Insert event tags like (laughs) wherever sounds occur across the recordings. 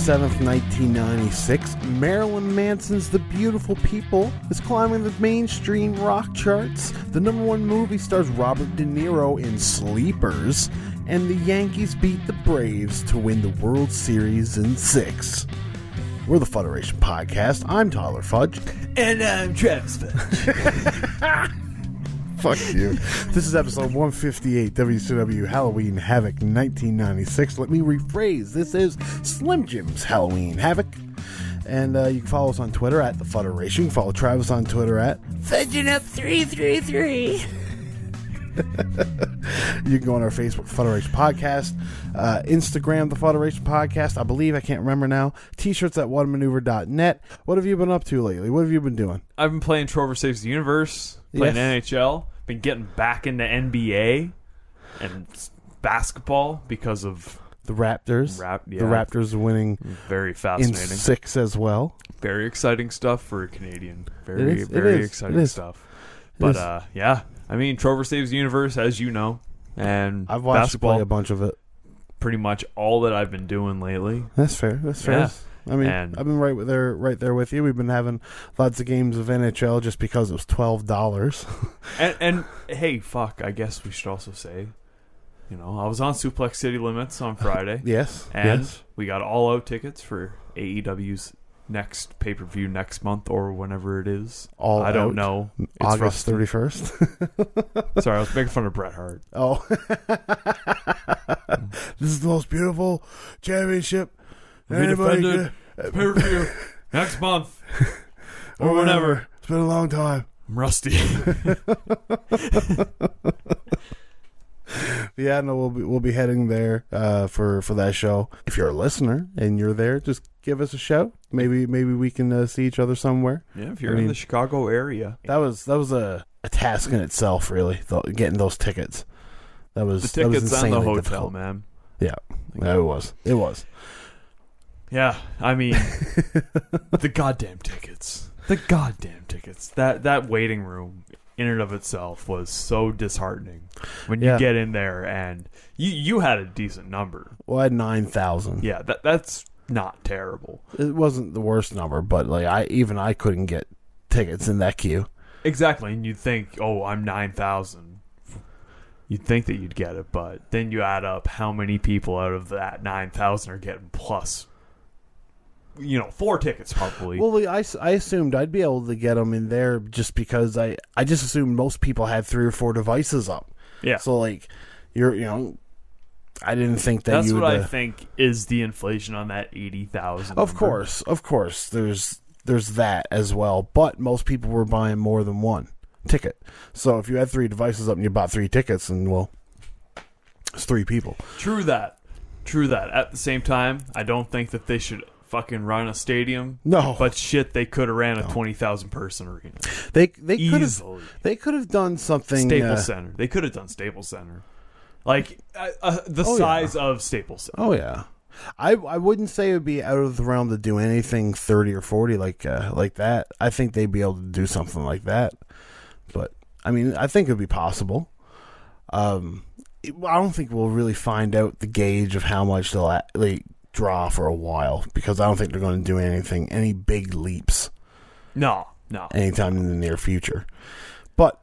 October 27th, 1996, Marilyn Manson's The Beautiful People is climbing the mainstream rock charts. The number one movie stars Robert De Niro in Sleepers, and the Yankees beat the Braves to win the World Series in six. We're the Federation Podcast. I'm Tyler Fudge. And I'm Travis Fudge. (laughs) Fuck you. This is episode 158 WCW Halloween Havoc 1996. Let me rephrase. This is Slim Jim's Halloween Havoc. And uh, you can follow us on Twitter at The Federation. You can follow Travis on Twitter at Fudging up 333. You can go on our Facebook, Federation Podcast, uh, Instagram, The Federation Podcast. I believe, I can't remember now. T shirts at whatamaneuver.net. What have you been up to lately? What have you been doing? I've been playing Trover Saves the Universe, playing Yes. NHL, been getting back into NBA and basketball because of The Raptors. Rap- The. Raptors winning very in fascinating, six as well. very exciting stuff for a Canadian. Very very exciting stuff. But uh, yeah, I mean Trover Saves the Universe, as you know, and I've watched you play a bunch of it. pretty much all that I've been doing lately. That's fair. That's fair. Yeah. I mean, And- I've been right with there, right there with you. We've been having lots of games of NHL just because it was twelve dollars. (laughs) And, and hey, fuck, I guess we should also say, you know, I was on Suplex City Limits on Friday. (laughs) yes, And yes. we got all out tickets for AEW's next pay per view next month or whenever it is. All I don't know. It's August thirty first. (laughs) Sorry, I was making fun of Bret Hart. oh, (laughs) this is the most beautiful championship anybody defended. could- Pay per view (laughs) next month or or whenever. It's been a long time. I'm rusty. (laughs) Yeah, no, we'll be we'll be heading there uh, for for that show. If you're a listener and you're there, just give us a shout. Maybe maybe we can uh, see each other somewhere. yeah, if you're I mean- in the Chicago area, That was that was a, a task in itself, really. th- getting those tickets. That was the that was tickets and the hotel, difficult. man. Yeah, it was. It was. Yeah, I mean, (laughs) the goddamn tickets. The goddamn tickets. That that waiting room in and of itself was so disheartening. When you Yeah. get in there and you you had a decent number. Well, I had nine thousand. Yeah, that that's not terrible. It wasn't the worst number, but like I even I couldn't get tickets in that queue. Exactly, and you'd think, "Oh, I'm 9,000." You'd think that you'd get it, but then you add up how many people out of that 9,000 are getting plus you know, four tickets probably. Well, I, I assumed I'd be able to get them in there just because I I just assumed most people had three or four devices up. yeah. So like you're you know I didn't think that That's you what would. I uh, think is the inflation on that eighty thousand. Of course, of course. There's there's that as well, but most people were buying more than one ticket. So if you had three devices up and you bought three tickets, and well, it's three people. True that. True that. At the same time, I don't think that they should fucking run a stadium. No, But shit, they could have ran a twenty thousand person arena they they could have easily. they could have done something. Staples uh, Center. They could have done Staples Center, like uh, uh, the Oh, yeah. size of Staples Center. oh yeah, I I wouldn't say it would be out of the realm to do anything thirty or forty like uh, like that. I think they'd be able to do something like that. But I mean, I think it'd be possible. Um, it- I don't think we'll really find out the gauge of how much they'll actually draw for a while because I don't think they're going to do anything, any big leaps No, no. anytime in the near future. But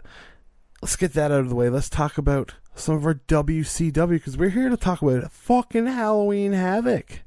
let's get that out of the way. Let's talk about some of our WCW because we're here to talk about fucking Halloween Havoc,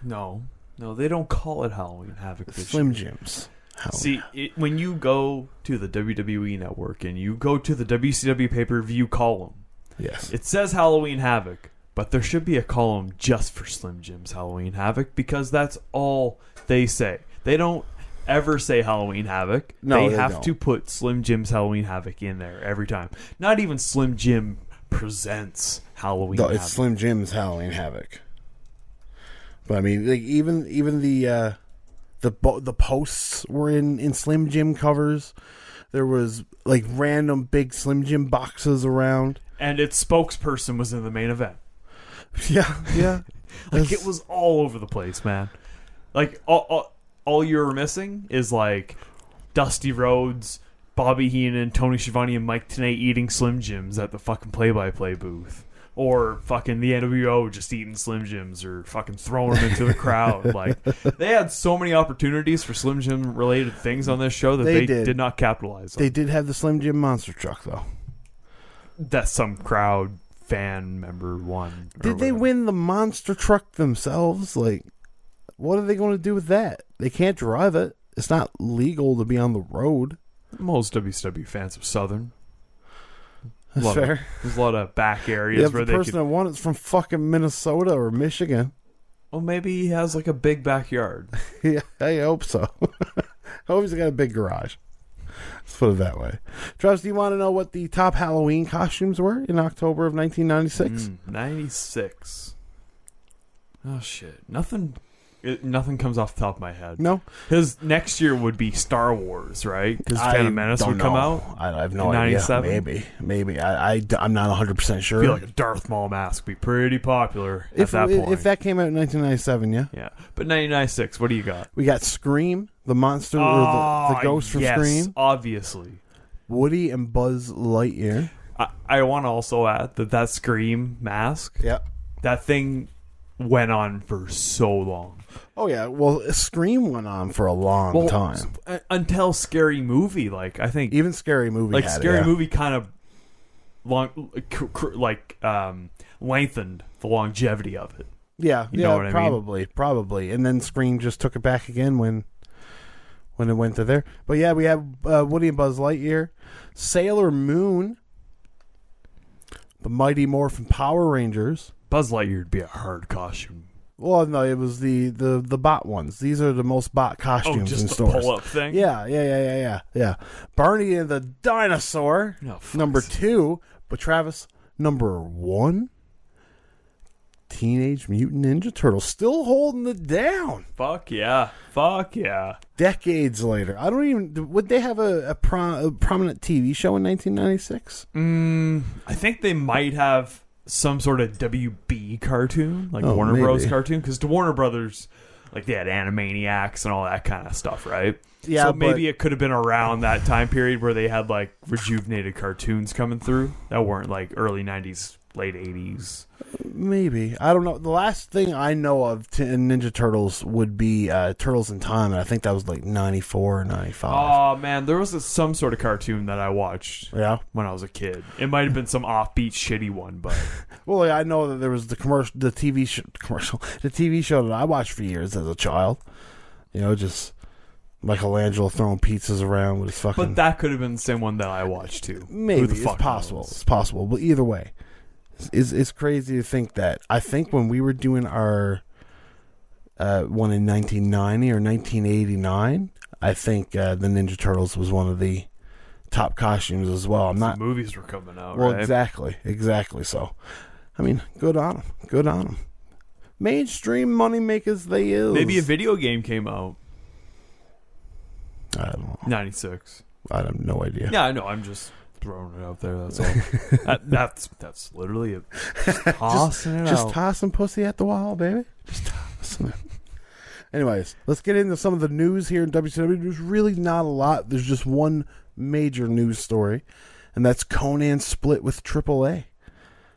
No, no, they don't call it Halloween Havoc. Slim. Jims. Halloween. See, it, when you go to the WWE Network and you go to the WCW pay per view column, yes, it says Halloween Havoc, but there should be a column just for Slim Jim's Halloween Havoc because that's all they say. They don't ever say Halloween Havoc. No, they, they have don't. to put Slim Jim's Halloween Havoc in there every time. Not even Slim Jim presents Halloween No, Havoc. it's Slim Jim's Halloween Havoc. But I mean, like even even the uh, the bo- the posts were in in Slim Jim covers. There was like random big Slim Jim boxes around. and its spokesperson was in the main event. (laughs) Yeah, yeah. (laughs) Like it was all over the place, man. Like all, all, all you were missing is like Dusty Rhodes, Bobby Heenan, Tony Schiavone, and Mike Tenay eating Slim Jims at the fucking play-by-play booth. or fucking the NWO just eating Slim Jims or fucking throwing them into the (laughs) crowd. Like they had so many opportunities for Slim Jim related things on this show that They they, did. did. not capitalize on. They did have the Slim Jim monster truck though. that some crowd fan member won. or Did they whatever. win the monster truck themselves? Like, what are they going to do with that? They can't drive it. It's not legal to be on the road. Most WCW fans of Southern. That's fair. There's a lot of back areas if where the person could. that won it's from fucking Minnesota or Michigan. Well, maybe he has like a big backyard. (laughs) Yeah, I hope so. (laughs) I hope he's got a big garage. Let's put it that way. Travis, do you want to know what the top Halloween costumes were in October of 1996? Mm, 96. Oh shit. Nothing it, nothing comes off the top of my head. No, His next year would be Star Wars, right? Because Phantom Menace would come know. out. I, have no idea. 97? Maybe, maybe. I, I, am not 100 percent sure. I feel like a Darth Maul mask would be pretty popular if at that if, point. if that came out in 1997, yeah, yeah. But 1996, what do you got? we got Scream, the monster or the, the Ah, ghost from yes, Scream, Obviously. Woody and Buzz Lightyear. I, I want to also add that that Scream mask, Yeah. that thing went on for so long. Oh yeah. Well, Scream went on for a long Well, time. uh, until Scary Movie, like I think Even Scary Movie like had it, scary yeah. movie kind of long cr- cr- like um lengthened the longevity of it Yeah, You yeah, know what I mean? probably, probably. And then Scream just took it back again when when it went to there. But yeah, we have uh, Woody and Buzz Lightyear, Sailor Moon, the Mighty Morphin Power Rangers. buzz lightyear would be a hard costume Well, no, it was the the the bot ones. These are the most bot oh costumes in just the stores. pull-up thing Yeah, yeah, yeah, yeah, yeah, yeah. Barney and the dinosaur, No, fuck. number two. But Travis, number one. Teenage Mutant Ninja Turtles still holding it down. fuck yeah fuck yeah decades later. I don't even. Would they have a, a, pro, a prominent TV show in 1996? mm, i think they might have some sort of wb cartoon like Oh, warner bros. cartoon because the warner brothers like they had animaniacs and all that kind of stuff right? Yeah, so but- maybe it could have been around that time period where they had like rejuvenated cartoons coming through that weren't like early 90s late 80s Maybe I don't know. The last thing I know of t- Ninja Turtles would be uh, Turtles in Time, and I think that was like 94 or 95. Oh man, there was a, some sort of cartoon that I watched yeah. when I was a kid. It might have been some offbeat, shitty one, but (laughs) Well, I know that there was the commercial, the TV sh- commercial, (laughs) the TV show that I watched for years as a child. You know, just Michelangelo throwing pizzas around with his fucking. but that could have been the same one that I watched too. Maybe Who the it's fuck possible. knows? It's possible, but either way, it's, it's crazy to think that. I think when we were doing our uh, one in 1990 or 1989, I think uh, the Ninja Turtles was one of the top costumes as well. I'm not. movies were coming out, Well, right? exactly, exactly. So, I mean, good on them. Good on them. Mainstream money makers they is. Maybe a video game came out I don't know. '96. I have no idea. Yeah, I know. I'm just throwing it out there. That's all. (laughs) that, that's that's literally it. Just (laughs) tossing it Just out. tossing pussy at the wall, baby. Just tossing it. Anyways, let's get into some of the news here in WCW. There's really not a lot. There's just one major news story, and that's Konnan split with AAA.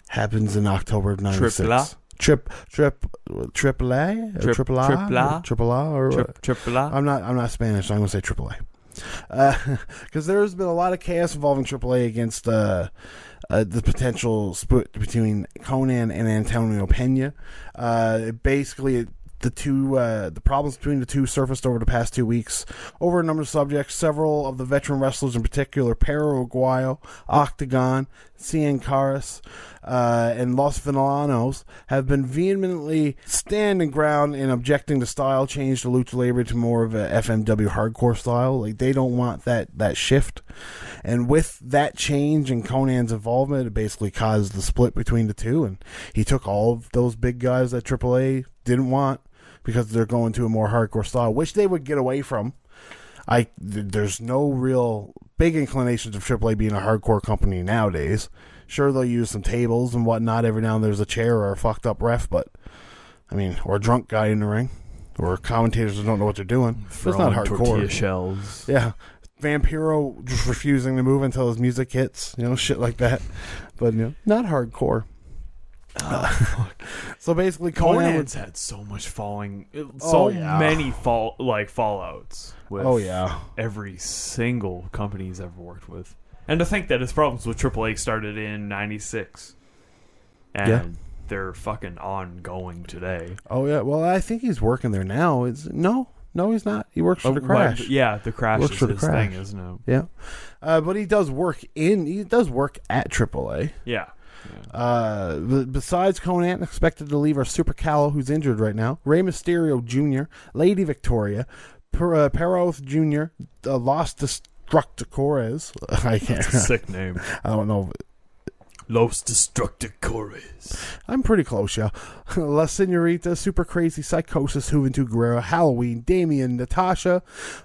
Happens in October of '96. Triple A? Trip, trip, triple A, Trip- triple A, triple A, triple A, or triple A. I'm not. I'm not Spanish. So I'm going to say AAA. (laughs) Because there's been a lot of chaos involving AAA against uh, uh, the potential split between Konnan and Antonio Pena. Uh, basically, the two uh, the problems between the two surfaced over the past two weeks over a number of subjects. Several of the veteran wrestlers, in particular, Perro Aguayo, Octagon, Cien Caras, uh, and Los Villanos, have been vehemently standing ground in objecting to style change to lucha libre to more of a FMW hardcore style. Like they don't want that that shift, and with that change and Konnan's involvement, it basically caused the split between the two. And he took all of those big guys that AAA didn't want because they're going to a more hardcore style, which they would get away from. I th- there's no real big inclinations of AAA being a hardcore company nowadays. Sure, they'll use some tables and whatnot. Every now and there's a chair or a fucked up ref, but I mean, or a drunk guy in the ring, or commentators that don't know what they're doing. It's not hardcore. Tortilla shells. Yeah. Vampiro just refusing to move until his music hits, you know, shit like that. But you know, not hardcore. (laughs) So basically, Konnan. Konnan's had so much falling, so Oh, yeah. many fall like fallouts. With Oh yeah, every single company he's ever worked with, and to think that his problems with AAA started in '96, and Yeah. they're fucking ongoing today. oh yeah. Well, I think he's working there now. It's no, no, he's not. He works for the Uh, crash. yeah, the crash Works is for the his Crash. thing, isn't it? Yeah, uh, but he does work in. He does work at AAA. Yeah. Uh, besides Konnan, expected to leave are Super Calo, who's injured right now, Rey Mysterio Jr., Lady Victoria, per, uh, Peroth Jr., uh, Los Destructores. (laughs) I can't. Sick (laughs) name. I don't know. Los Destructores. I'm pretty close, yeah. (laughs) La Senorita, Super Crazy Psicosis, Juventud Guerrera, Halloween, Damien, Natasha,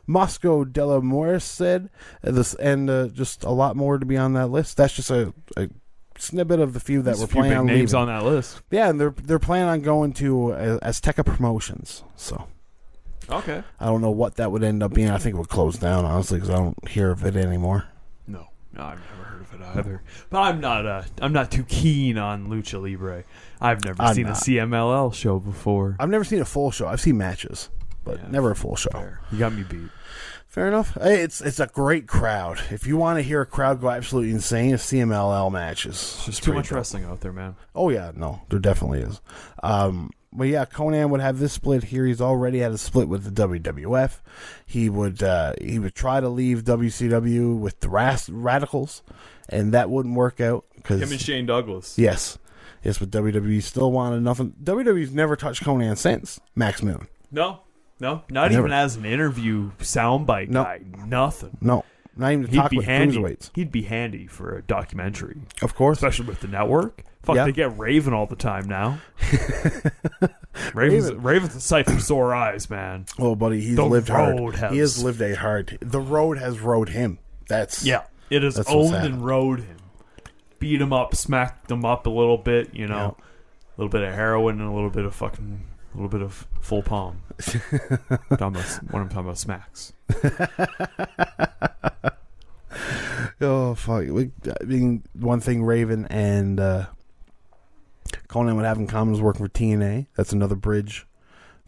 Moscow Della Morris and this, and uh, just a lot more to be on that list. That's just a, a snippet of the few that There's were planning on names leaving. on that list. Yeah, and they're they're planning on going to uh, Azteca Promotions. So Okay. I don't know what that would end up being. I think it would close down honestly because I don't hear of it anymore. No, no, I've never heard of it either. But I'm not. Uh, I'm not too keen on lucha libre. I've never I'm seen not. a CMLL show before. I've never seen a full show. I've seen matches, but Yeah, never a full show. Fair. You got me beat. Fair enough. Hey, it's it's a great crowd. If you want to hear a crowd go absolutely insane, it's CMLL matches. There's too much dope. wrestling out there, man. Oh yeah, no, there definitely is. Um, but yeah, Konnan would have this split here. He's already had a split with the WWF. He would uh, he would try to leave WCW with the Ras- Radicals, and that wouldn't work out because Him and Shane Douglas. yes, yes, but WWE still wanted nothing. WWE's never touched Konnan since Max Moon. No, no, not Never. even as an interview soundbite No. guy. Nothing. No, not even to He'd talk be with handy. cruiserweights. He'd be handy for a documentary, Of course, especially with the network. Fuck, Yeah. they get Raven all the time now. (laughs) Raven's, Raven. Raven's a sight for sore eyes, man. Oh, buddy, he's The lived hard. road has- He has lived a hard. The road has rode him. That's Yeah, it has That's what's owned and rode him, beat him up, smacked him up a little bit. You know, a little bit of heroin and a little bit of fucking, a little bit of full palm. (laughs) talking about, what I'm talking about, smacks. (laughs) Oh fuck! We- I mean, one thing Raven and uh, Konnan would have in common is working for TNA. That's another bridge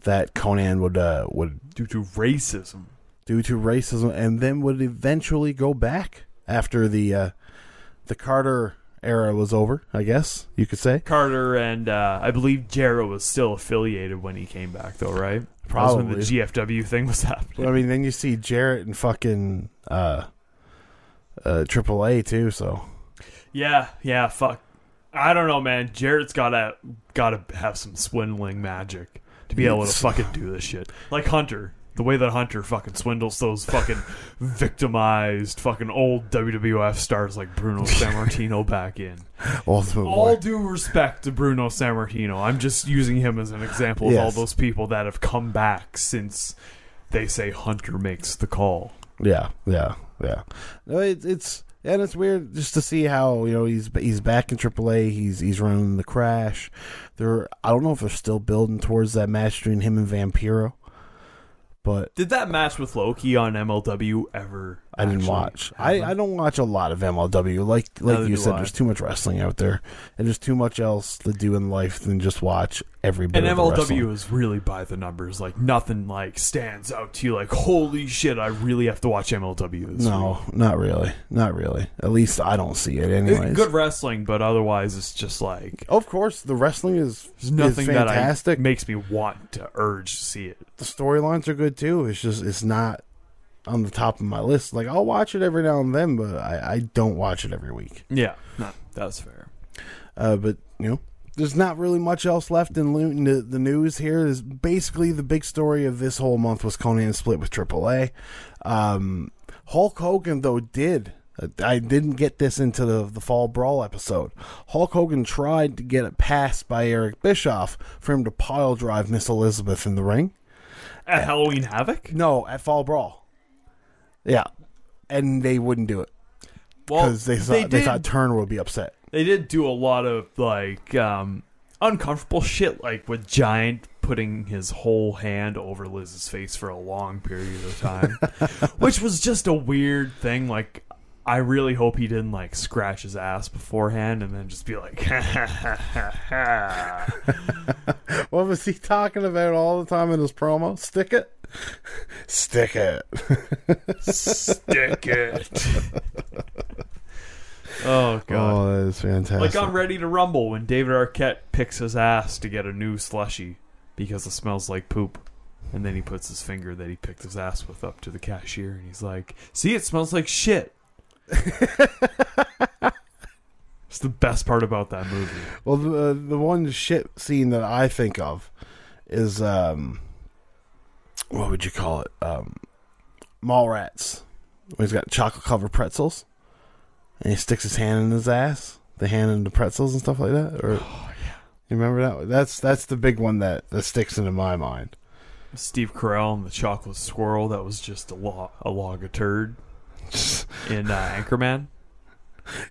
that Konnan would uh, would Due to racism. due to racism, and then would eventually go back after the uh, the Carter era was over. I guess you could say. Carter and uh, I believe Jarrett was still affiliated when he came back, though, right? Probably when the GFW thing was (laughs) happening. I mean, then you see Jarrett and fucking uh, uh, AAA too. So Yeah, yeah, fuck. I don't know, man. Jarrett's gotta gotta have some swindling magic to be able to fucking do this shit. Like Hunter, the way that Hunter fucking swindles those fucking (laughs) victimized fucking old WWF stars like Bruno (laughs) Sammartino back in. Ultimate All Warrior. due respect to Bruno Sammartino, I'm just using him as an example of all those people that have come back since they say Hunter makes the call. Yeah, yeah, yeah. No, it, it's and it's weird just to see how you know he's he's back in AAA. He's he's running the crash. They're I don't know if they're still building towards that match between him and Vampiro, but Did that match with Loki on MLW ever? I didn't actually watch. I. I don't watch a lot of MLW. Like like Neither you said, I. there's too much wrestling out there, and there's too much else to do in life than just watch every bit And. MLW is really by the numbers. Like nothing like stands out to you. Like holy shit, I really have to watch MLW. This No, not really, not really. At least I don't see it, week. anyways. It's good wrestling, but otherwise it's just like Of course, the wrestling is, there's nothing is that I, fantastic. makes me want to urge to see it. the storylines are good too. It's just it's not on the top of my list. Like I'll watch it every now and then, but I, I don't watch it every week. Yeah, no, that's fair. Uh, but you know, there's not really much else left in, lo- the, news here. Is basically the big story of this whole month was Konnan split with AAA. Um, Hulk Hogan though did. I didn't get this into the, the fall brawl episode. Hulk Hogan tried to get it passed by Eric Bischoff for him to pile drive Miss Elizabeth in the ring. At Halloween Havoc, No, at Fall Brawl. Yeah, and they wouldn't do it well, because they thought they they, did. thought Turner would be upset. they did do a lot of like um, uncomfortable shit, like with Giant putting his whole hand over Liz's face for a long period of time, (laughs) which was just a weird thing. Like, I really hope he didn't like scratch his ass beforehand and then just be like, (laughs) (laughs) What was he talking about all the time in his promo? Stick it? Stick it. stick it. (laughs) oh god. Oh, that is fantastic. Like I'm Ready to Rumble when David Arquette picks his ass to get a new slushy because it smells like poop. And then he puts his finger that he picked his ass with up to the cashier and he's like, See, it smells like shit. (laughs) it's the best part about that movie. Well, the the one shit scene that I think of is um, what would you call it? Um, Mallrats. When he's got chocolate covered pretzels, and he sticks his hand in his ass, the hand in the pretzels and stuff like that. Or oh, yeah. you remember that? That's that's the big one that that sticks into my mind. Steve Carell and the chocolate squirrel that was just a, lo- a log of turd (laughs) in uh, Anchorman.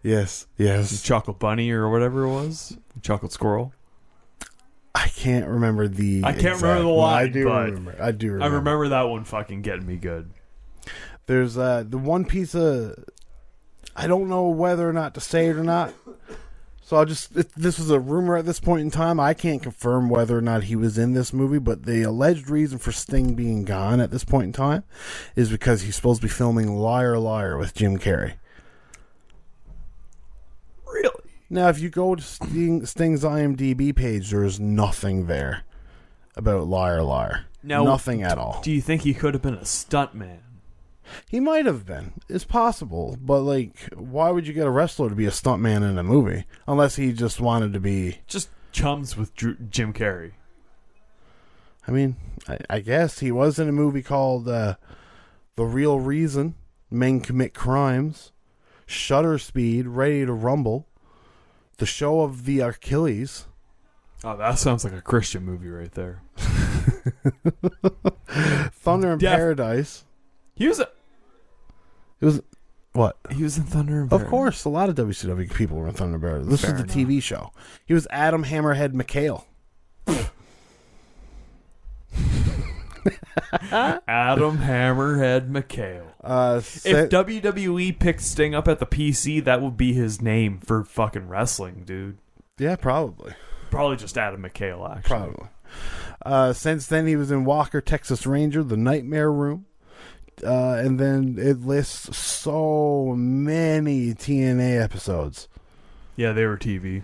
yes, The yes. chocolate bunny or whatever it was. Chocolate squirrel. I can't remember the. I can't remember exact the one. I do but remember. I do remember. I remember that one fucking getting me good. There's uh, the one piece of I don't know whether or not to say it or not. So I'll just it, this was a rumor at this point in time. I can't confirm whether or not he was in this movie, but the alleged reason for Sting being gone at this point in time is because he's supposed to be filming Liar Liar with Jim Carrey. Really? Now, if you go to Sting, Sting's IMDb page, there's nothing there about Liar Liar. Now, nothing at all. Do you think he could have been a stuntman? He might have been. It's possible, but like, why would you get a wrestler to be a stuntman in a movie unless he just wanted to be? Just chums with Drew- Jim Carrey. I mean, I, I guess he was in a movie called uh, "The Real Reason," Men Commit Crimes, Shutter Speed, Ready to Rumble, The Show of the Achilles, Oh, that sounds like a Christian movie right there. (laughs) Thunder in Def- Paradise. He was a, It was what? he was in Thunder and Of Paradise. course, a lot of WCW people were in Thunder Paradise. This Fair was the TV show. He was Adam Hammerhead McHale. (laughs) Adam Hammerhead McHale. Uh, If Sa- WWE picked Sting up at the PC, that would be his name for fucking wrestling, dude. yeah, probably. Probably just Adam McHale, actually. Probably. Uh, since then, he was in Walker, Texas Ranger, The Nightmare Room. Uh, and then it lists so many TNA episodes. Yeah, they were TV.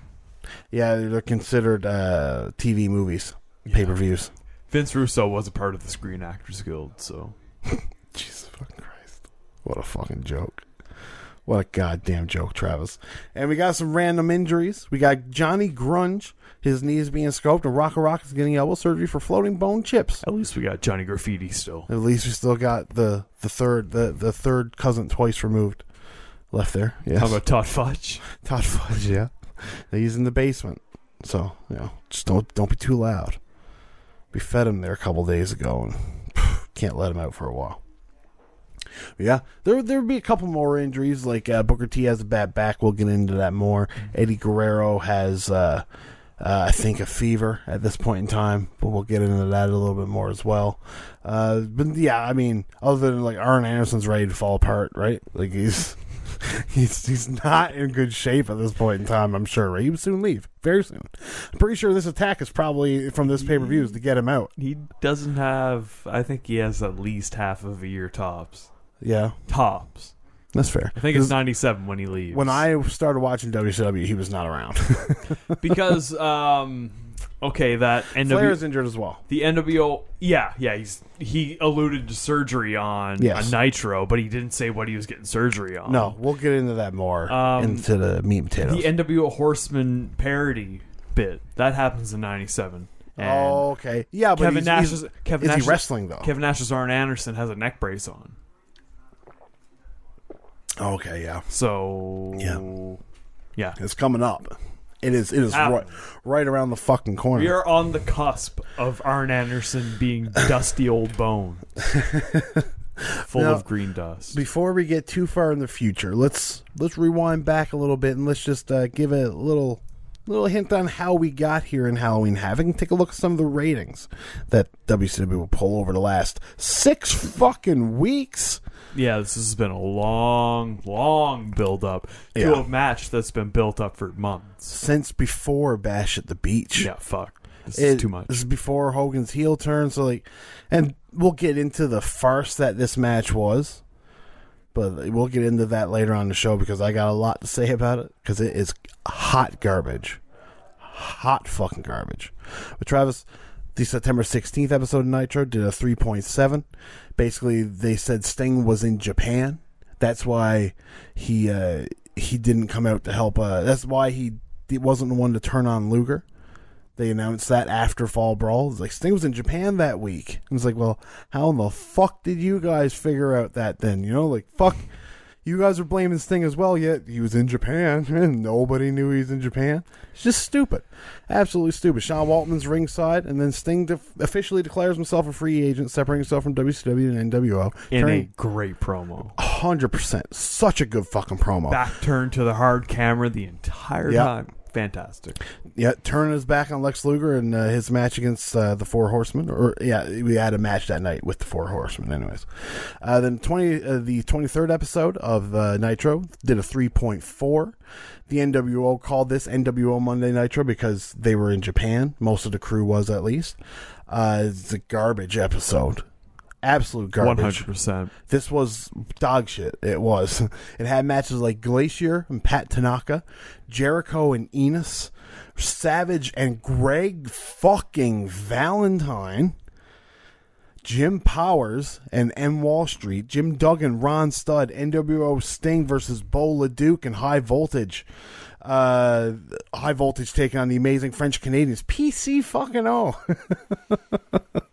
Yeah, they're considered uh, TV movies, pay per views. Vince Russo was a part of the Screen Actors Guild, so (laughs) Jesus fucking Christ. What a fucking joke. What a goddamn joke, Travis. And we got some random injuries. We got Johnny Grunge. His knee is being scoped, and Rocco Rock is getting elbow surgery for floating bone chips. at least we got Johnny Graffiti still. At least we still got the, the third the, the third cousin twice removed left there. Yes. How about Todd Fudge? (laughs) Todd Fudge? Yeah, he's in the basement, so you know, just don't don't be too loud. We fed him there a couple days ago, and (sighs) can't let him out for a while. Yeah, there there would be a couple more injuries. Like uh, Booker T has a bad back. We'll get into that more. Eddie Guerrero has, uh, uh, I think, a fever at this point in time, but we'll get into that a little bit more as well. Uh, but yeah, I mean, other than like Arn Anderson's ready to fall apart, right? Like he's (laughs) he's he's not in good shape at this point in time. I'm sure. Right? He would soon leave, very soon. I'm pretty sure this attack is probably from this pay per view is to get him out. He doesn't have. I think he has at least half of a year tops. Yeah, Tops. that's fair. I think it's 97 when he leaves. When I started watching WCW, he was not around. (laughs) because um okay that NW Flair's injured as well. the NWO yeah yeah he's he alluded to surgery on Yes. a Nitro but he didn't say what he was getting surgery on. No, we'll get into that more Um, into the meat and potatoes. The NWO Horseman parody bit that happens in 97. And oh, okay. Yeah, but Kevin he's, Nash he's- is Kevin is Nash he wrestling though? Kevin Nash's Arn Anderson has a neck brace on. Okay, yeah, So Yeah. yeah. it's coming up. It is. It is Ow. right, right around the fucking corner. We are on the cusp of Arn Anderson being (laughs) dusty old bones, (laughs) full Now, of green dust. Before we get too far in the future, let's let's rewind back a little bit and let's just uh, give a little little hint on how we got here in Halloween Havoc. Take a look at some of the ratings that WCW will pull over the last six fucking weeks. Yeah, this has been a long, long build up to Yeah. a match that's been built up for months. Since before Bash at the Beach. Yeah, fuck. This It- is too much. This is before Hogan's heel turn, so like, and we'll get into the farce that this match was, but we'll get into that later on the show because I got a lot to say about it because it is hot garbage, hot fucking garbage. But Travis, the September sixteenth episode of Nitro did a three point seven. Basically, they said Sting was in Japan. That's why he uh, he didn't come out to help. Uh, that's why he he wasn't the one to turn on Luger. They announced that after Fall Brawl. It's like Sting was in Japan that week. It's like, well, how in the fuck did you guys figure out that then? You know, like fuck, you guys are blaming Sting as well. Yet he was in Japan (laughs) and nobody knew he was in Japan. It's just stupid, absolutely stupid. Sean Waltman's ringside, and then Sting def- officially declares himself a free agent, separating himself from WCW and NWO. In a great promo. hundred percent, such a good fucking promo. Back turn to the hard camera the entire Yeah. time. Fantastic. Yeah, turning his back on Lex Luger and uh, his match against uh, the Four Horsemen. Or yeah, we had a match that night with the Four Horsemen. Anyways, uh, then twenty uh, the twenty third episode of uh, Nitro did a three point four. The NWO called this NWO Monday Nitro because they were in Japan. Most of the crew was at least. Uh, it's a garbage episode. Absolute garbage. hundred percent. This was dog shit. It was. (laughs) It had matches like Glacier and Pat Tanaka, Jericho and Enos, Savage and Greg fucking Valentine, Jim Powers and M Wall Street, Jim Duggan, Ron Studd, NWO Sting versus Bo LeDuc and High Voltage. Uh, high voltage taking on the amazing French Canadians. PC fucking O. (laughs)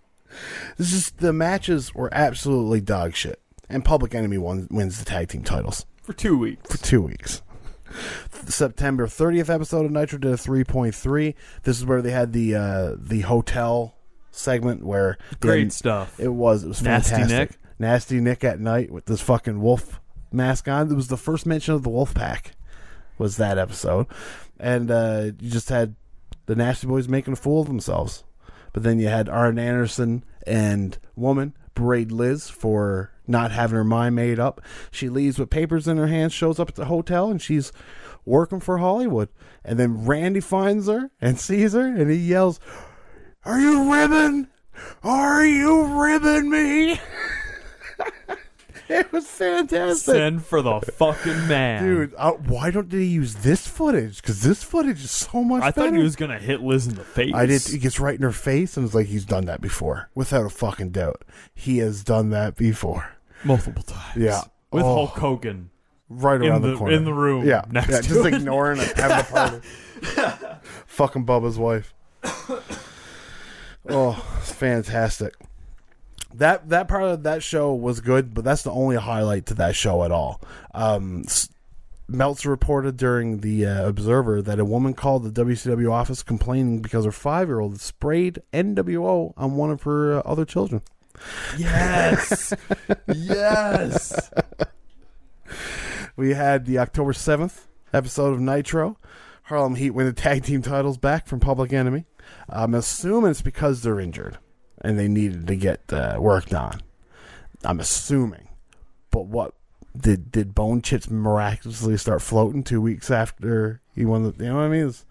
This is the matches were absolutely dog shit, and Public Enemy won, wins the tag team titles For two weeks. for two weeks. The September 30th episode of Nitro did a 3.3. This is where they had the uh, the hotel segment where Great had- stuff. It was. It was Nasty fantastic. Nick. Nasty Nick at night with this fucking wolf mask on. It was the first mention of the wolf pack. Was that episode, and uh, you just had the Nasty Boys making a fool of themselves. But then you had Arn Anderson and Woman berate Liz for not having her mind made up. She leaves with papers in her hands, shows up at the hotel, and she's working for Hollywood. And then Randy finds her and sees her, and he yells, Are you ribbon? Are you ribbon me? (laughs) (laughs) it was fantastic. Send for the fucking man. Dude, uh, why don't they use this footage? Because this footage is so much I better. thought he was gonna hit Liz in the face. I did. He gets right in her face, and it's like he's done that before, without a fucking doubt. He has done that before, multiple times. Yeah. With Oh. Hulk Hogan right around the, the, corner in the room. Yeah, next yeah, just it. ignoring it, having a party. (laughs) fucking Bubba's wife. Oh, it's fantastic. That that part of that show was good, but that's the only highlight to that show at all. Um, Meltzer reported during the uh, Observer that a woman called the WCW office complaining because her five year old sprayed NWO on one of her uh, other children. Yes. (laughs) yes. We had the October 7th episode of Nitro. Harlem Heat win the tag team titles back from Public Enemy. I'm assuming it's because they're injured and they needed to get uh, worked on. I'm assuming. But what did did Bone Chips miraculously start floating two weeks after he won the? You know what I mean? It's-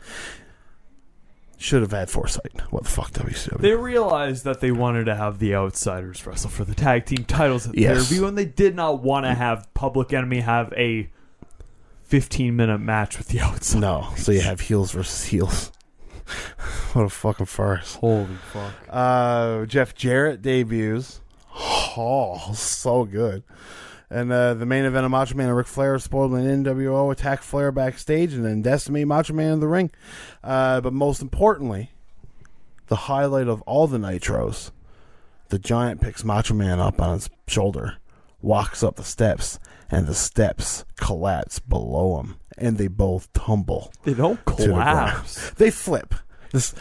should have had foresight. What the fuck, WCW? They realized that they wanted to have the outsiders wrestle for the tag team titles at Yes. view, and they did not want to have Public Enemy have a 15 minute match with the outsiders. no, so you have heels versus heels. (laughs) what a fucking farce. Holy fuck. Uh, Jeff Jarrett debuts. Oh, so good. And uh, the main event of Macho Man and Ric Flair spoiled an NWO attack Flair backstage and then decimate Macho Man in the ring. Uh, but most importantly, the highlight of all the Nitros, the Giant picks Macho Man up on his shoulder, walks up the steps, and the steps collapse below him, and they both tumble. They don't to the collapse. (laughs) They flip. This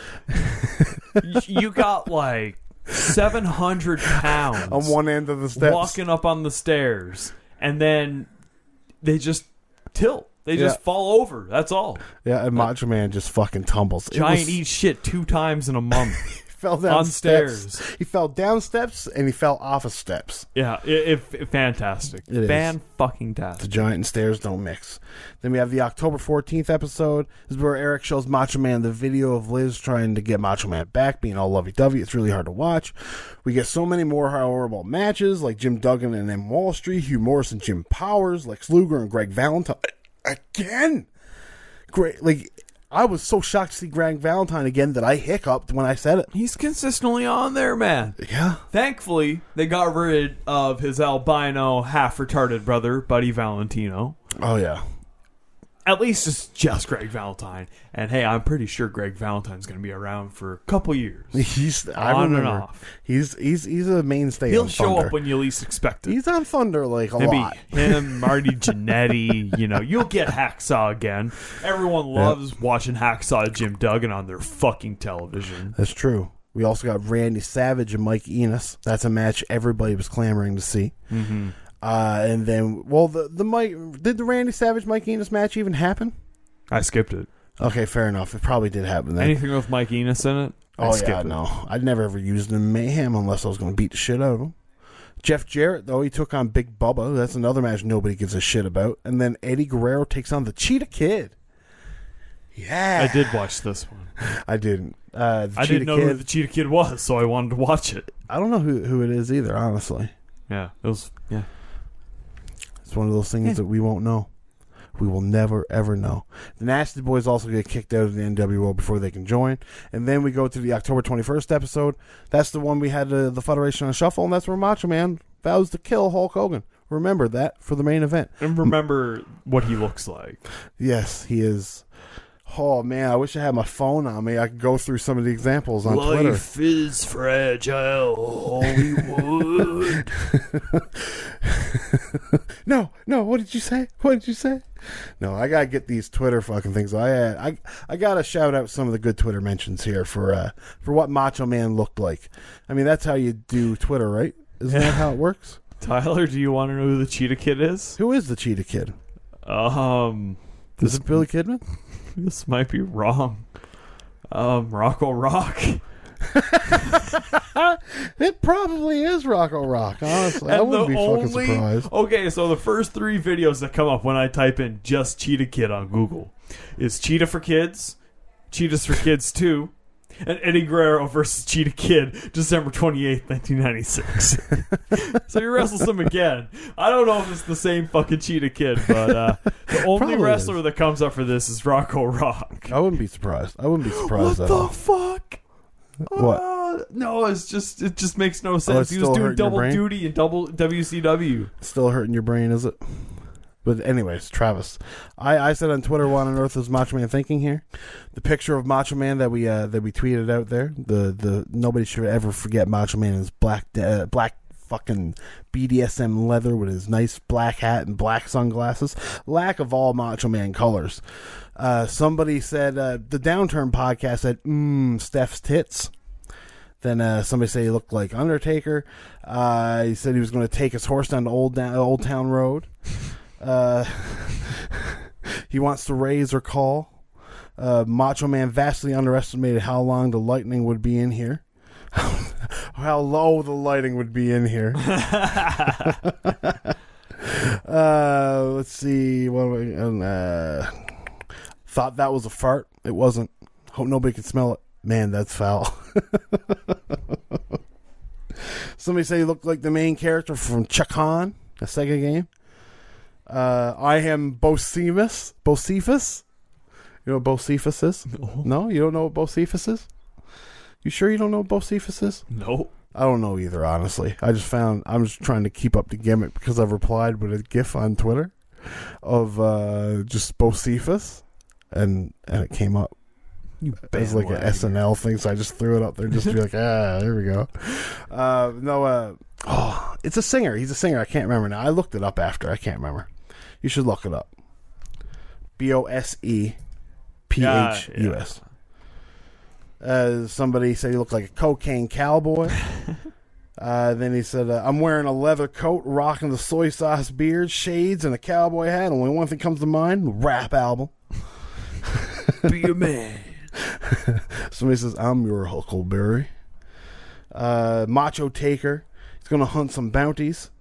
you, got like 700 pounds on one end of the steps. walking up on the stairs, and then they just tilt. They just Yeah. fall over. That's all. Yeah, and Macho Man just fucking tumbles. Giant was- eats shit two times in a month. (laughs) Fell down on steps. stairs. He fell down steps and he fell off of steps. yeah, it, it, fantastic. It is. Fan fucking task. The tastic. giant and stairs don't mix. Then we have the October 14th episode. This is where Eric shows Macho Man the video of Liz trying to get Macho Man back, being all lovey dovey. It's really hard to watch. We get so many more horrible matches like Jim Duggan and M. Wall Street, Hugh Morrus and Jim Powers, Lex Luger and Greg Valentine. Again! Great. Like, I was so shocked to see Greg Valentine again that I hiccuped when I said it. He's consistently on there, man. Yeah. Thankfully, they got rid of his albino, half retarded brother, Buddy Valentino. Oh, yeah. At least it's just Greg Valentine. And hey, I'm pretty sure Greg Valentine's going to be around for a couple years. (laughs) He's, I On and off. He's, he's, he's a mainstay He'll show Thunder. up when you least expect it. He's on Thunder like a Maybe lot. him, (laughs) Marty Jannetty, you know, you'll get Hacksaw again. Everyone loves watching Hacksaw Jim Duggan on their fucking television. That's true. We also got Randy Savage and Mike Enos. That's a match everybody was clamoring to see. Mm-hmm. Uh, and then, well, the the Mike did the Randy Savage Mike Enos match even happen? I skipped it. Okay, fair enough. It probably did happen then. Anything with Mike Enos in it? I oh skipped yeah, it. no, I'd never ever used him in Mayhem unless I was going to beat the shit out of him. Jeff Jarrett though he took on Big Bubba. That's another match nobody gives a shit about. And then Eddie Guerrero takes on the Cheetah Kid. Yeah, I did watch this one. (laughs) I didn't. Uh, the I Cheetah didn't know Kid. who the Cheetah Kid was, so I wanted to watch it. I don't know who who it is either. Honestly. Yeah, it was. Yeah, It's one of those things that we won't know. We will never ever know. The Nasty Boys also get kicked out of the NWO before they can join, and then we go to the October twenty first episode. That's the one we had uh, the Federation on Shuffle, and that's where Macho Man vows to kill Hulk Hogan. Remember that for the main event. and remember what he looks like. Yes, he is. Oh man, I wish I had my phone on me. I could go through some of the examples on Twitter. Life is fragile, Hollywood. (laughs) No, no. What did you say? What did you say? No, I gotta get these Twitter fucking things. I uh, I I gotta shout out some of the good Twitter mentions here for uh for what Macho Man looked like. I mean, that's how you do Twitter, right? Isn't that how it works? (laughs) Tyler, do you want to know who the Cheetah Kid is? Who is the Cheetah Kid? Um, this Is it Billy Kidman? (laughs) this might be wrong. Um, Rocco Rock. (laughs) It probably is Rocco Rock. Honestly, I And wouldn't the be fucking only- surprised. Okay, so the first three videos that come up when I type in just Cheetah Kid on Google is Cheetah for Kids, Cheetahs for Kids 2, and Eddie Guerrero versus Cheetah Kid, December 28th, 1996. (laughs) so he wrestles him again. I don't know if it's the same fucking Cheetah Kid, but uh, the only Probably wrestler is. that comes up for this is Rocco Rock. I wouldn't be surprised. I wouldn't be surprised What at the all. fuck? What? Uh, no, it's just it just makes no sense. it's he was doing double duty in double WCW. Still hurting your brain, is it? But anyways, Travis, I, I said on Twitter, "What on earth is Macho Man thinking here?" The picture of Macho Man that we uh, that we tweeted out there. The the nobody should ever forget Macho Man his black uh, black fucking BDSM leather with his nice black hat and black sunglasses. Lack of all Macho Man colors. Uh, somebody said uh, the Downturn podcast said, "Mmm, Steph's tits." Then uh, somebody said he looked like Undertaker. Uh, he said he was going to take his horse down to Old down, Old Town Road. Uh, (laughs) he wants to raise or call. Uh, Macho Man vastly underestimated how long the lightning would be in here. (laughs) how low the lighting would be in here. (laughs) uh, let's see. What um, uh, thought that was a fart. It wasn't. Hope nobody can smell it. Man, that's foul. Somebody say he looked like the main character from Chakan, a Sega game. Uh, I am Bocephus. Bocephus? You know what Bocephus is? No, you don't know what Bocephus is? You sure you don't know what Bocephus is? No. I don't know either, honestly. I just found I'm just trying to keep up the gimmick because I've replied with a GIF on Twitter of uh, just Bocephus, and and it came up as like an SNL thing, so I just threw it up there just to be like, (laughs) ah, there we go. Uh, no, uh, oh, it's a singer. He's a singer. I can't remember now. I looked it up after. I can't remember. You should look it up. B O S E P H U S. Uh, somebody said he looked like a cocaine cowboy. (laughs) Uh, then he said, uh, "I'm wearing a leather coat, rocking the soy sauce beard, shades, and a cowboy hat. Only one thing comes to mind: rap album." (laughs) Be a man. (laughs) Somebody says, "I'm your Huckleberry." Uh, Macho Taker. He's going to hunt some bounties.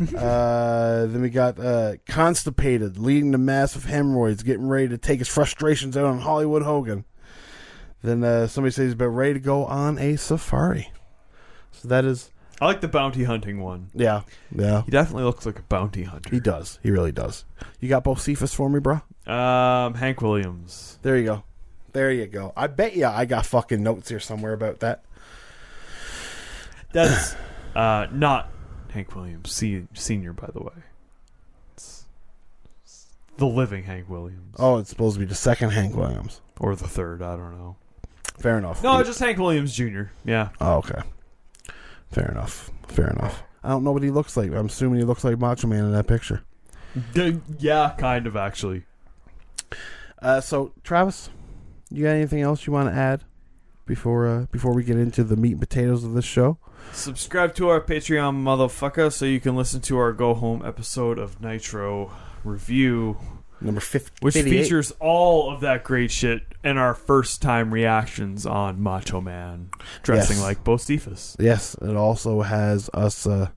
Uh, then we got uh, constipated, leading to massive hemorrhoids, getting ready to take his frustrations out on Hollywood Hogan. Then uh, somebody says he's about ready to go on a safari. So that is, I like the bounty hunting one. yeah, yeah. He definitely looks like a bounty hunter. He does. He really does. You got Bocephus for me, bro? Um, Hank Williams. There you go. There you go. I bet you I got fucking notes here somewhere about that. That's uh, not Hank Williams se- Senior, by the way. It's, it's the living Hank Williams, Oh, it's supposed to be the second Hank Williams. or the third. I don't know. Fair enough. No, just Hank Williams Jr. Yeah. Oh, okay. Fair enough. Fair enough. I don't know what he looks like. I'm assuming he looks like Macho Man in that picture. D- yeah, kind of actually. Uh, so, Travis, you got anything else you want to add before uh, before we get into the meat and potatoes of this show? Subscribe to our Patreon, motherfucker, so you can listen to our go home episode of Nitro review, Number 50, which 58. features all of that great shit and our first time reactions on Macho Man dressing Yes. like Bocephus. Yes, it also has us uh,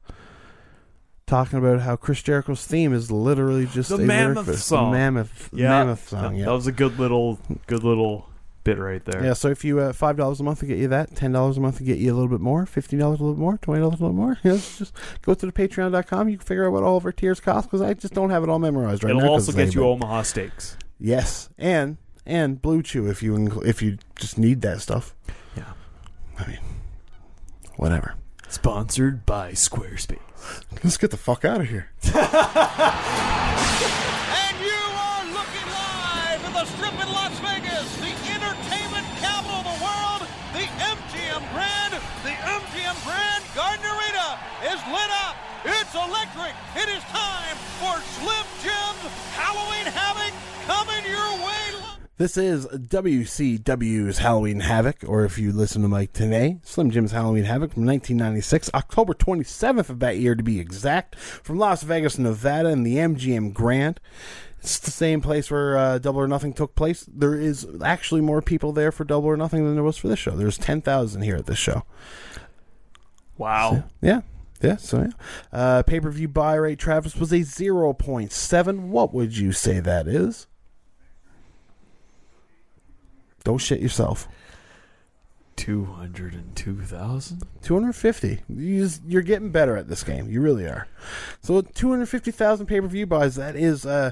talking about how Chris Jericho's theme is literally just The a Mammoth song. The mammoth, Yeah, mammoth song. that, Yeah. that was a good little, good little bit right there. Yeah, so if you uh, five dollars a month to get you that, ten dollars a month to get you a little bit more, fifteen dollars a little more, twenty dollars a little more. (laughs) It's just go to the Patreon.com. You can figure out what all of our tiers cost because I just don't have it all memorized right now. It'll also get you anybody. Omaha steaks. yes, and and Blue Chew if you incl- if you just need that stuff. Yeah. I mean, whatever. Sponsored by Squarespace. Let's get the fuck out of here. (laughs) This is WCW's Halloween Havoc, or if you listen to Mike today, Slim Jim's Halloween Havoc from 1996, October 27th of that year to be exact, from Las Vegas, Nevada, in the MGM Grand. It's the same place where uh, Double or Nothing took place. There is actually more people there for Double or Nothing than there was for this show. There's 10,000 here at this show. Wow. Yeah. Yeah, so yeah. Uh, Pay per view buy rate, Travis, was a 0.7. What would you say that is? Don't shit yourself. 202,000? 250. You just, you're getting better at this game. You really are. So 250,000 pay per view buys. That is uh,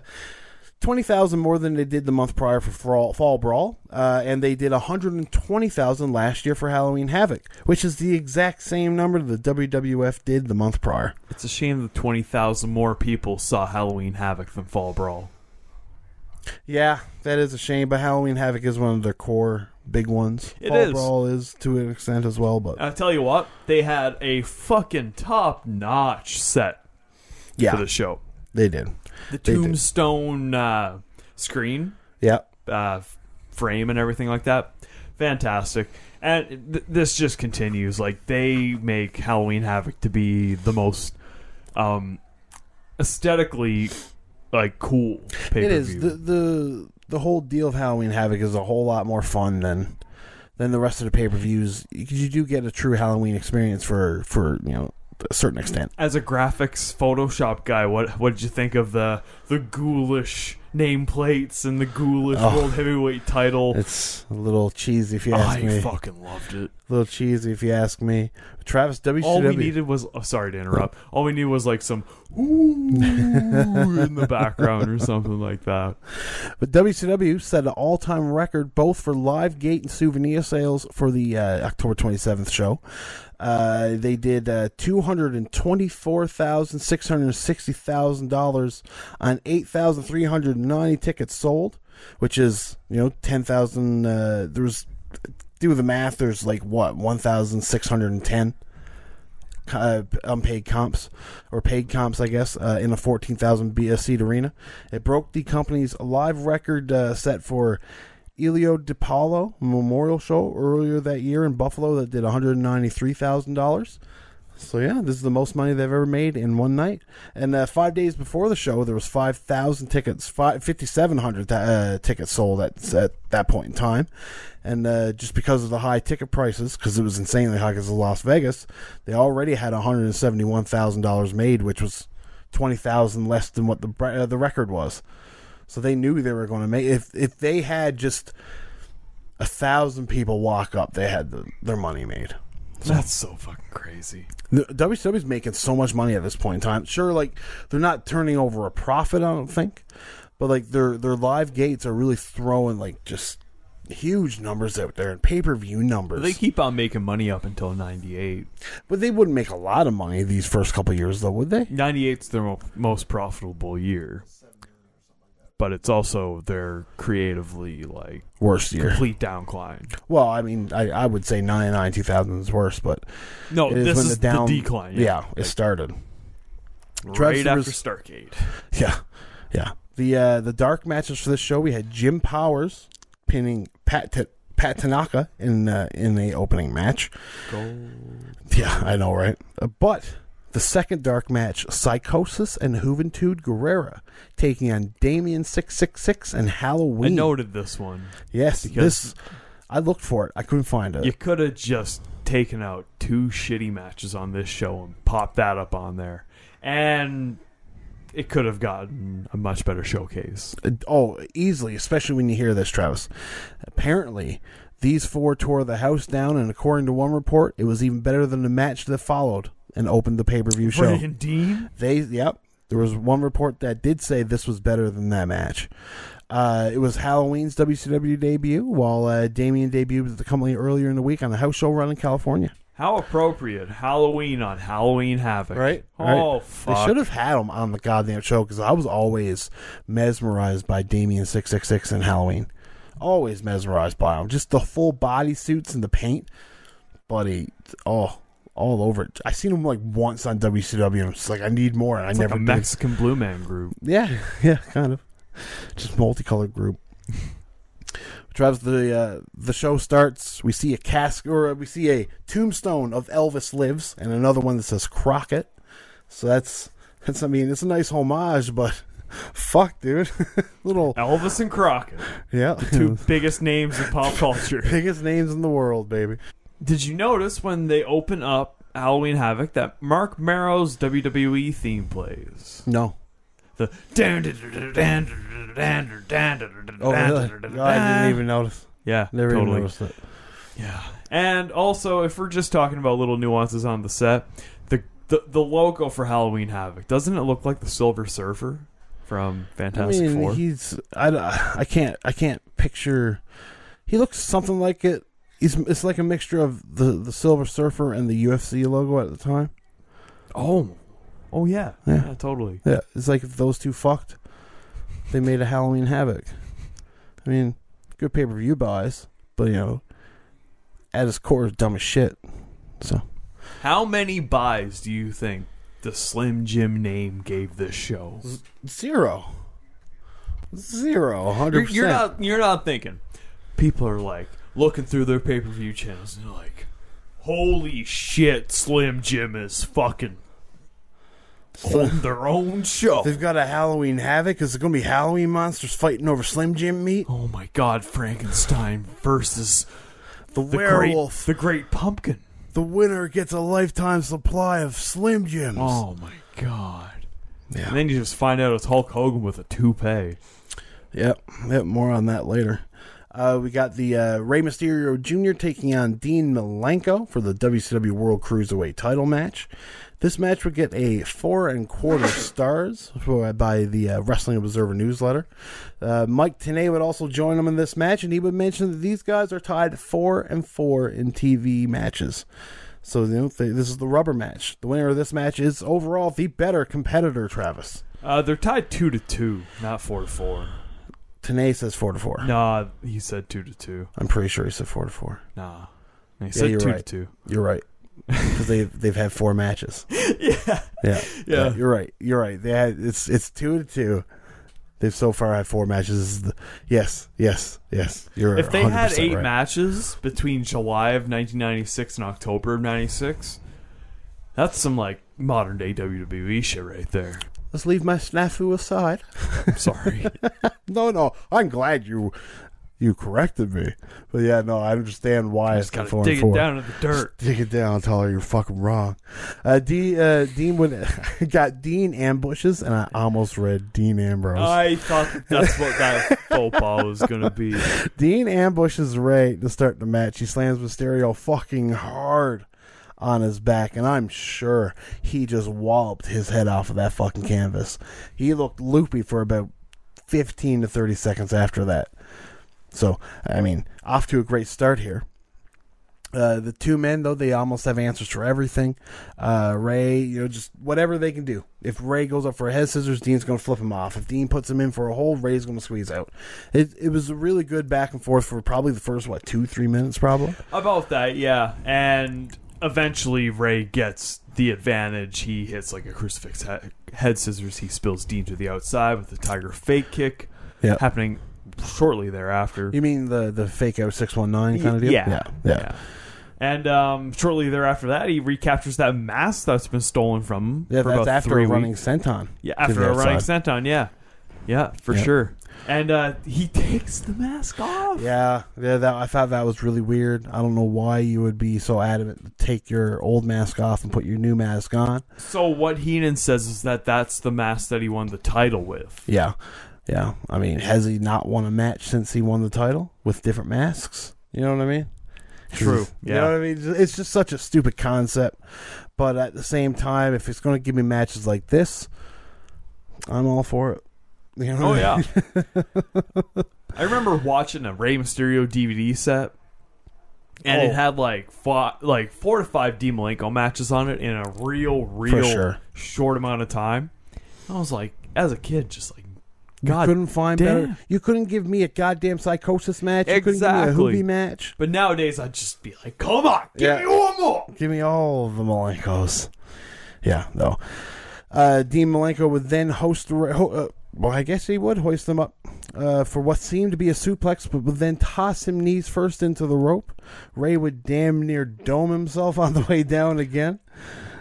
20,000 more than they did the month prior for Fall, Fall Brawl. Uh, and they did 120,000 last year for Halloween Havoc, which is the exact same number the WWF did the month prior. It's a shame that 20,000 more people saw Halloween Havoc than Fall Brawl. Yeah, that is a shame. But Halloween Havoc is one of their core big ones. It Fall is. Brawl is to an extent as well, but I tell you what, they had a fucking top notch set yeah, for the show. they did. The They did. tombstone uh, screen, Yeah, uh, frame, and everything like that. Fantastic. And th- this just continues. Like, they make Halloween Havoc to be the most um, aesthetically like cool pay it per is. view. The, the the whole deal of Halloween Havoc is a whole lot more fun than than the rest of the pay per views because you do get a true Halloween experience for for you know a certain extent. As a graphics Photoshop guy, what what did you think of the the ghoulish nameplates and the ghoulish Oh. world heavyweight title? It's a little cheesy if you ask I me. I fucking loved it. A little cheesy if you ask me. Travis WCW. All we needed was oh, sorry to interrupt. All we needed was like some ooh in the background or something like that. But WCW set an all-time record both for live gate and souvenir sales for the uh, October 27th show. Uh, they did uh, two hundred and twenty-four thousand six hundred sixty thousand dollars on eight thousand three hundred ninety tickets sold, which is you know ten thousand. Uh, there was do the math. There's like what one thousand six hundred ten uh, unpaid comps or paid comps, I guess, uh, in a 14,000 B- seat arena. It broke the company's live record uh, set for Elio DiPaolo Memorial Show earlier that year in Buffalo that did $193,000. So yeah, this is the most money they've ever made in one night. And uh, five days before the show, there was five thousand tickets, fifty seven hundred uh, tickets sold at at that point in time. And uh, just because of the high ticket prices, because it was insanely high because of Las Vegas, they already had one hundred and seventy one thousand dollars made, which was twenty thousand less than what the uh, the record was. So they knew they were going to make if if they had just a thousand people walk up, they had the, their money made. That's so fucking crazy. The WCW's making so much money at this point in time. Sure, like they're not turning over a profit, I don't think, but like their their live gates are really throwing like just huge numbers out there and pay per view numbers. They keep on making money up until 98. but they wouldn't make a lot of money these first couple years, though, would they? 98's their mo- most profitable year. But it's also their creatively like Worst year. complete downcline. Well, I mean, I, I would say ninety nine two thousand is worse, but No, it is this when is the down the decline. Yeah, it started. right after Starcade. (laughs) Yeah, yeah. The uh, the dark matches for this show, we had Jim Powers pinning Pat T- Pat Tanaka in uh, in the opening match. Yeah, I know, right? Uh, but the second dark match, Psicosis and Juventud Guerrera taking on Damien Six Six Six and Halloween. I noted this one. yes, because- this I looked for it. I couldn't find it. You could have just taken out two shitty matches on this show and popped that up on there. And it could have gotten a much better showcase. Uh, Oh, easily, especially when you hear this, Travis. Apparently, these four tore the house down, and according to one report, it was even better than the match that followed and opened the pay per view show. Brian Dean? They, yep, there was one report that did say this was better than that match. Uh, it was Halloween's WCW debut, while uh, Damien debuted at the company earlier in the week on the house show run in California. How appropriate. Halloween on Halloween Havoc. Right? Oh, Right. fuck. They should have had him on the goddamn show because I was always mesmerized by Damien six six six and Halloween. Always mesmerized by him. Just the full body suits and the paint, buddy. Oh, all over it. I seen him like once on WCW. and I'm just like, I need more, and I It's never like a did. Mexican Blue Man group. Yeah, (laughs) yeah, kind of. Just multicolored group. Travis, the uh, the show starts. We see a cask, or we see a tombstone of Elvis lives, and another one that says Crockett. So that's that's. I mean, it's a nice homage, but (laughs) fuck, dude, (laughs) little Elvis and Crockett, yeah, two biggest names in pop culture. biggest names in the world, baby. Did you notice when they open up Halloween Havoc that Marc Mero's WWE theme plays? No, The oh really? No, I didn't even notice. Yeah, Never totally. even noticed it. Yeah. And also, if we're just talking about little nuances on the set, the the, the logo for Halloween Havoc doesn't it look like the Silver Surfer from I Fantastic mean, Four? he's I, I can't I can't picture. He looks something like it. He's it's like a mixture of the the Silver Surfer and the UFC logo at the time. oh, oh yeah. Yeah. yeah, totally. Yeah, it's like if those two fucked, they made a Halloween Havoc. I mean, good pay per view buys, but you know, at its core, dumb as shit. So How many buys do you think the Slim Jim name gave this show? zero, zero, You're, hundred you're not you're not thinking. People are like looking through their pay per view channels and they're like, "Holy shit, Slim Jim is fucking on their own show." They've got a Halloween Havoc. Is it going to be Halloween monsters fighting over Slim Jim meat? Oh my God, Frankenstein versus The, the werewolf. great, the Great Pumpkin. The winner gets a lifetime supply of Slim Jims. Oh my God! yeah. And then you just find out it's Hulk Hogan with a toupee. Yep. Yep. More on that later. Uh, we got the uh, Rey Mysterio Jr. taking on Dean Malenko for the WCW World Cruiserweight title match. This match would get a four and quarter (laughs) stars by the uh, Wrestling Observer newsletter. Uh, Mike Tenay would also join him in this match, and he would mention that these guys are tied four and four in TV matches. So you know, th- this is the rubber match. The winner of this match is overall the better competitor, Travis. Uh, they're tied two to two, not four to four. Tenay says four to four. Nah, he said two to two. I'm pretty sure he said four to four. Nah, he said you're two right. to two. You're right. (laughs) Because they've they've had four matches. (laughs) yeah, Yeah, Yeah. You're right. You're right. They had it's it's two to two. They've so far had four matches. This is the- yes, yes, yes. You're if they had 100% eight right. matches between July of 1996 and October of 96, That's some like modern day WWE shit right there. Let's leave my snafu aside. I'm (laughs) sorry. (laughs) No, no, I'm glad you you corrected me. But yeah, no, I understand why Just it's gotta four dig it down in the dirt. Dig it down, tell her you're fucking wrong. Uh, D, uh, Dean would (laughs) got Dean ambushes, and I almost read Dean Ambrose. I thought that that's what that faux pas was gonna be. Dean ambushes Rey to start the match. He slams Mysterio fucking hard on his back, and I'm sure he just walloped his head off of that fucking canvas. He looked loopy for about 15 to 30 seconds after that. So, I mean, off to a great start here. Uh, the two men, though, they almost have answers for everything. Uh, Rey, you know, just whatever they can do. If Rey goes up for a head scissors, Dean's going to flip him off. If Dean puts him in for a hold, Rey's going to squeeze out. It, it was a really good back and forth for probably the first, what, two, three minutes, probably? About that, yeah. And eventually Rey gets the advantage. He hits like a crucifix he- head scissors. He spills Dean to the outside with the Tiger fake kick Yeah. happening shortly thereafter. You mean the, the fake out 619 kind of deal? Yeah. Yeah. Yeah. And um, shortly thereafter that, he recaptures that mask that's been stolen from him Yeah, for that's after a running weeks. senton. Yeah, after a running outside. senton, yeah. Yeah, for Yep. sure. And uh, he (laughs) takes the mask off. Yeah, yeah. That I thought that was really weird. I don't know why you would be so adamant to take your old mask off and put your new mask on. So what Heenan says is that that's the mask that he won the title with. Yeah, yeah. I mean, has he not won a match since he won the title with different masks? You know what I mean? True. You know what I mean? It's just such a stupid concept. But at the same time, if it's going to give me matches like this, I'm all for it. You know Oh yeah. (laughs) I remember watching a Rey Mysterio DVD set, and Oh. it had like five, like four to five D Malenko matches on it in a real, real sure. short amount of time. I was like, as a kid, just like, You God couldn't find damn. better. You couldn't give me a goddamn Psicosis match. You couldn't Exactly. give me a Hoobie match. But nowadays, I'd just be like, come on, give Yeah. me one more. Give me all the Malenkos. Yeah, no. Uh, Dean Malenko would then host the. Uh, well, I guess he would hoist them up uh, for what seemed to be a suplex, but would then toss him knees first into the rope. Rey would damn near dome himself on the way down again.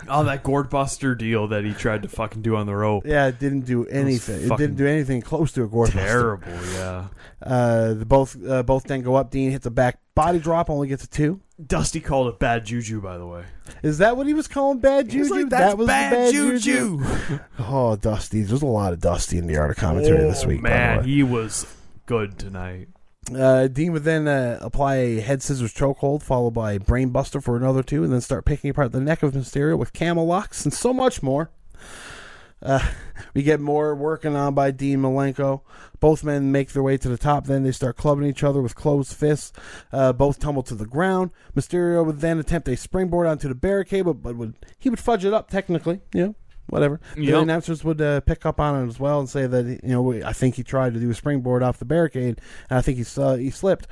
Oh, that gourd buster deal that he tried to fucking do on the rope. Yeah, it didn't do anything. It didn't do anything close to a gourd buster. Terrible, yeah. Uh, the both uh, both then go up. Dean hits a back body drop, only gets a two. Dusty called it bad juju, by the way. Is that what he was calling bad juju? like, "That's that was bad bad juju." (laughs) Oh, Dusty. There's a lot of Dusty in the art of commentary this Oh, week. by the man, he was good tonight. Uh, Dean would then uh, apply a head scissors chokehold, followed by a brainbuster for another two, and then start picking apart the neck of Mysterio with camel locks and so much more. Uh, we get more working on by Dean Malenko. Both men make their way to the top. Then they start clubbing each other with closed fists. Uh, both tumble to the ground. Mysterio would then attempt a springboard onto the barricade, but, but would he would fudge it up technically. You know, whatever. The Yep. announcers would uh, pick up on it as well and say that you know I think he tried to do a springboard off the barricade, and I think he uh, he slipped.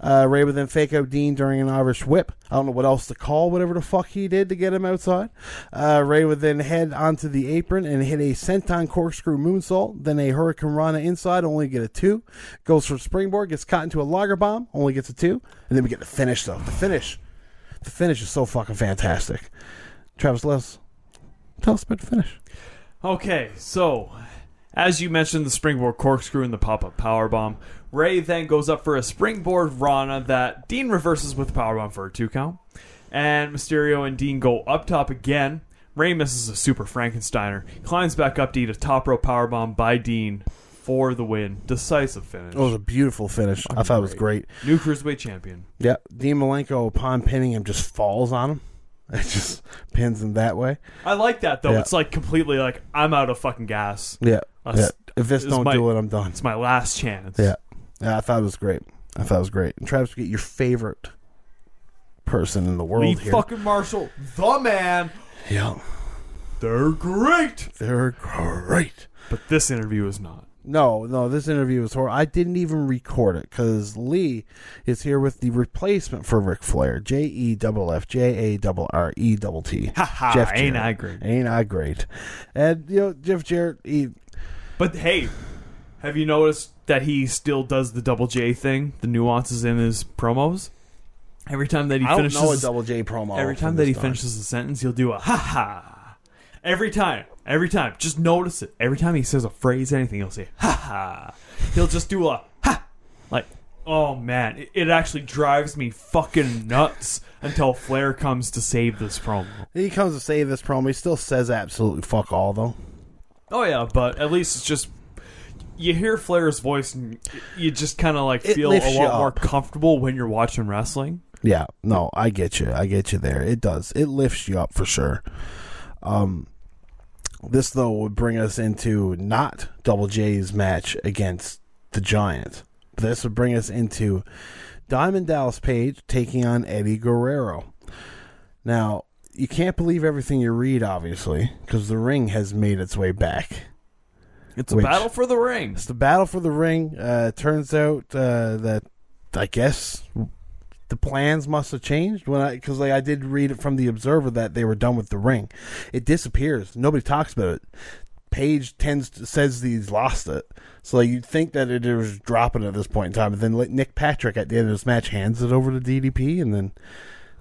Uh, Rey would then fake out Dean during an Irish whip. I don't know what else to call whatever the fuck he did to get him outside. Uh, Rey would then head onto the apron and hit a senton corkscrew moonsault, then a Hurricane Rana inside, only get a two. Goes for a springboard, gets caught into a liger bomb, only gets a two, and then we get the finish though. The finish, the finish is so fucking fantastic. Travis, Les, tell us about the finish. Okay, so as you mentioned, the springboard corkscrew and the pop-up power bomb. Rey then goes up for a springboard Rana that Dean reverses with a powerbomb for a two count, and Mysterio and Dean go up top again. Rey misses a super Frankensteiner, climbs back up to eat a top rope power bomb by Dean for the win, decisive finish. It was a beautiful finish. I thought it was great. New cruiserweight champion. Yeah, Dean Malenko, upon pinning him, just falls on him. (laughs) It just pins him that way. I like that though. Yeah. It's like completely like I'm out of fucking gas. Yeah, That's- yeah. If this this don't might- do it, I'm done. It's my last chance. Yeah, yeah. I thought it was great. I thought it was great. And Travis, get your favorite person in the world Lee here. fucking Marshall, the man. Yeah, They're great. they're great. But this interview is not. No, no, this interview was horrible. I didn't even record it because Lee is here with the replacement for Ric Flair. J E double F J A double R E double T. Ha ha, Jeff ain't Jarrett. I great? Ain't I great? And you know, Jeff Jarrett, he But hey, have you noticed that he still does the double J thing, the nuances in his promos? Every time that he I finishes Double J promo. every time that he time. finishes a sentence, he'll do a ha ha. Every time, every time, just notice it. Every time he says a phrase, anything, he'll say ha ha. He'll just do a ha, like, oh man, it, it actually drives me fucking nuts until Flair comes to save this promo. He comes to save this promo. He still says absolutely fuck all though. Oh yeah, but at least it's just you hear Flair's voice and you just kind of like It feel lifts a you lot more up. comfortable when you're watching wrestling. Yeah, no, I get you. I get you there. It does. It lifts you up for sure. Um, this though would bring us into not Double J's match against the Giant. This would bring us into Diamond Dallas Page taking on Eddie Guerrero. Now, you can't believe everything you read, obviously, because the ring has made its way back. It's a battle for the ring. It's the battle for the ring. Uh, it turns out uh, that I guess the plans must have changed when I because like I did read it from the Observer that they were done with the ring. It disappears. Nobody talks about it. Page tends to, says that he's lost it. So like, you'd think that it was dropping at this point in time, but then Nick Patrick at the end of this match hands it over to DDP, and then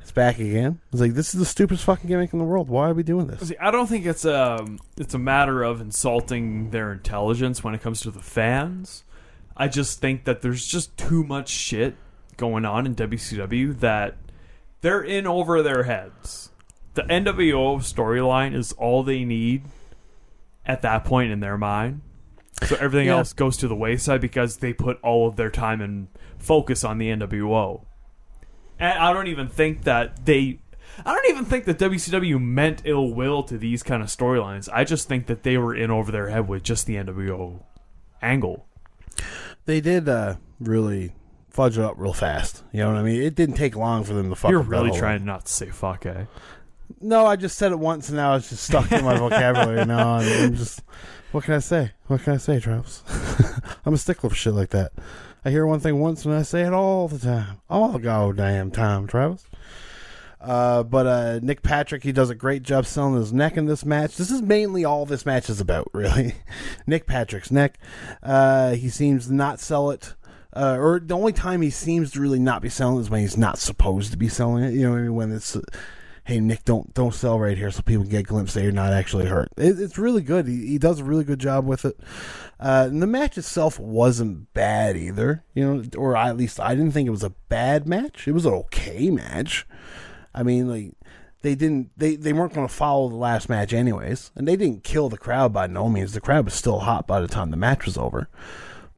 it's back again. It's like this is the stupidest fucking gimmick in the world. Why are we doing this? See, I don't think it's a it's a matter of insulting their intelligence when it comes to the fans. I just think that there's just too much shit going on in WCW that they're in over their heads. The NWO storyline is all they need at that point in their mind. So everything Yeah. else goes to the wayside because they put all of their time and focus on the NWO. And I don't even think that they I don't even think that WCW meant ill will to these kind of storylines. I just think that they were in over their head with just the NWO angle. They did uh, really fudge it up real fast. You know what I mean? It didn't take long for them to fuck. You're up that really whole- trying not to say fuck, eh? No, I just said it once, and now it's just stuck in my vocabulary. (laughs) Now I'm, I'm just. What can I say? What can I say, Travis? (laughs) I'm a stickler for shit like that. I hear one thing once, and I say it all the time, all the goddamn time, Travis. Uh, but uh, Nick Patrick, he does a great job selling his neck in this match. This is mainly all this match is about, (laughs) really. Nick Patrick's neck. Uh, he seems to not sell it. Uh, or the only time he seems to really not be selling is when he's not supposed to be selling it. You know, when it's, uh, hey Nick, don't don't sell right here, so people get a glimpse that you're not actually hurt. It, it's really good. He, he does a really good job with it. Uh, and the match itself wasn't bad either. You know, or at least I didn't think it was a bad match. It was an okay match. I mean, like they didn't they, they weren't going to follow the last match anyways, and they didn't kill the crowd by no means. The crowd was still hot by the time the match was over.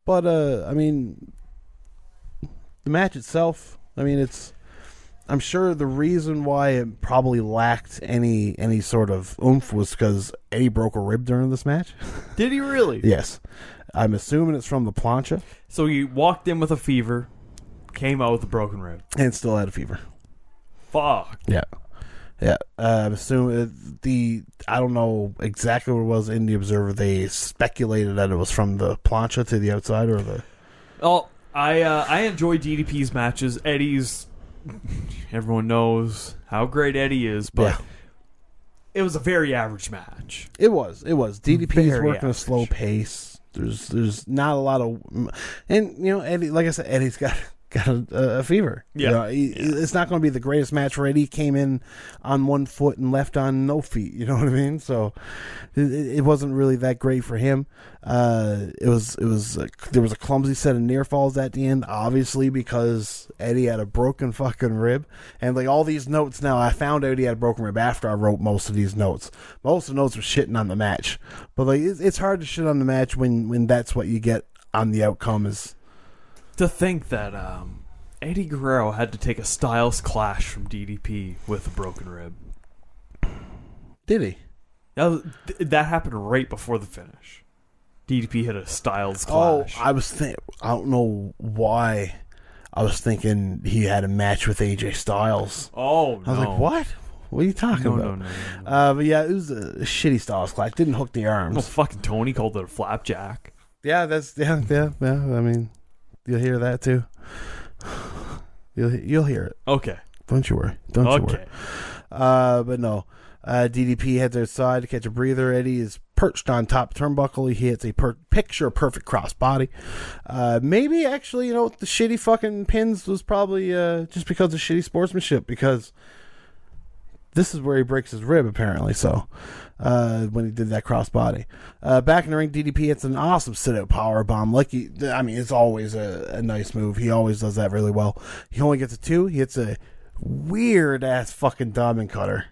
But uh, I mean, the match itself, I mean, it's. I'm sure the reason why it probably lacked any any sort of oomph was because Eddie broke a rib during this match. (laughs) Did he really? yes, I'm assuming it's from the plancha So he walked in with a fever, came out with a broken rib. and still had a fever. Fuck. Yeah. Yeah, uh, I'm assuming the I don't know exactly what it was in the Observer. They speculated that it was from the plancha to the outside or the Well, I uh, I enjoy DDP's matches. Eddie's everyone knows how great Eddie is, but Yeah. it was a very average match. It was. It was. DDP's Very working a slow pace. There's there's not a lot of, and you know Eddie. Like I said, Eddie's got got a, a fever. You Yeah. know, he- it's not going to be the greatest match for Eddie. He came in on one foot and left on no feet. You (laughs) know what I mean? So it, it wasn't really that great for him. Uh, it was it was uh, there was a clumsy set of near falls at the end, obviously because Eddie had a broken fucking rib, and like all these notes now, I found out he had a broken rib after I wrote most of these notes. Most of the notes were shitting on the match, but like it's, it's hard to shit on the match when when that's what you get on the outcome is. To think that um, Eddie Guerrero had to take a Styles clash from DDP with a broken rib. Did he? Th- that happened right before the finish. DDP hit a Styles clash. Oh. I was think I don't know why. I was thinking he had a match with AJ Styles. oh, I was like, what? What are you talking No, about? no, no, no, no. Uh, but yeah, it was a shitty Styles clash. Didn't hook the arms. Well, fucking Tony called it a flapjack. Yeah, that's yeah, yeah, yeah. I mean, you'll hear that too. You'll you'll hear it. Okay. Don't you worry. Don't you worry. Uh, but no. Uh, DDP heads outside to catch a breather. Eddie is perched on top turnbuckle. He hits a per- picture perfect crossbody. Uh, maybe actually, you know, the shitty fucking pins was probably uh, just because of shitty sportsmanship because this is where he breaks his rib apparently. So uh, when he did that crossbody, uh, back in the ring, DDP hits an awesome sit out power bomb. Like he, I mean, it's always a, a nice move. He always does that really well. He only gets a two. He hits a weird ass fucking diamond cutter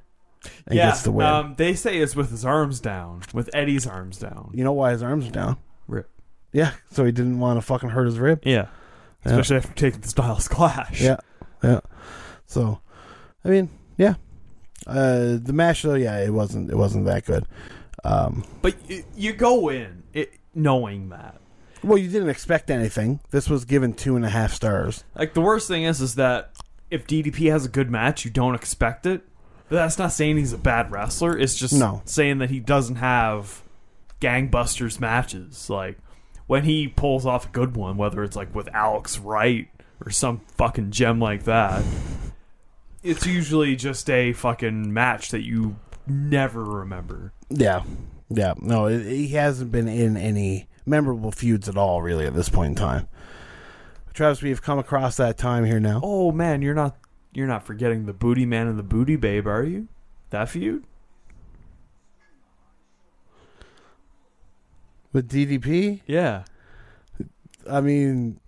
and yeah, gets the win. um, they say it's with his arms down, with Eddie's arms down. you know why his arms are down? Rip. Yeah, so he didn't want to fucking hurt his rib. Yeah, especially after taking the Styles Clash. Yeah, yeah. So, I mean, yeah. Uh, the match though, yeah, it wasn't it wasn't that good. Um, but you, you go in it, knowing that. well, you didn't expect anything. This was given two and a half stars. Like the worst thing is, is that if DDP has a good match, you don't expect it. But that's not saying he's a bad wrestler. It's just No. saying that he doesn't have gangbusters matches. Like when he pulls off a good one, whether it's like with Alex Wright or some fucking gem like that, it's usually just a fucking match that you never remember. Yeah, yeah. No, it, he hasn't been in any memorable feuds at all, really, at this point in time. Travis, we have come across that time here now. Oh man, you're not you're not forgetting the booty man and the booty babe, are you? That feud? With DDP, Yeah. I mean,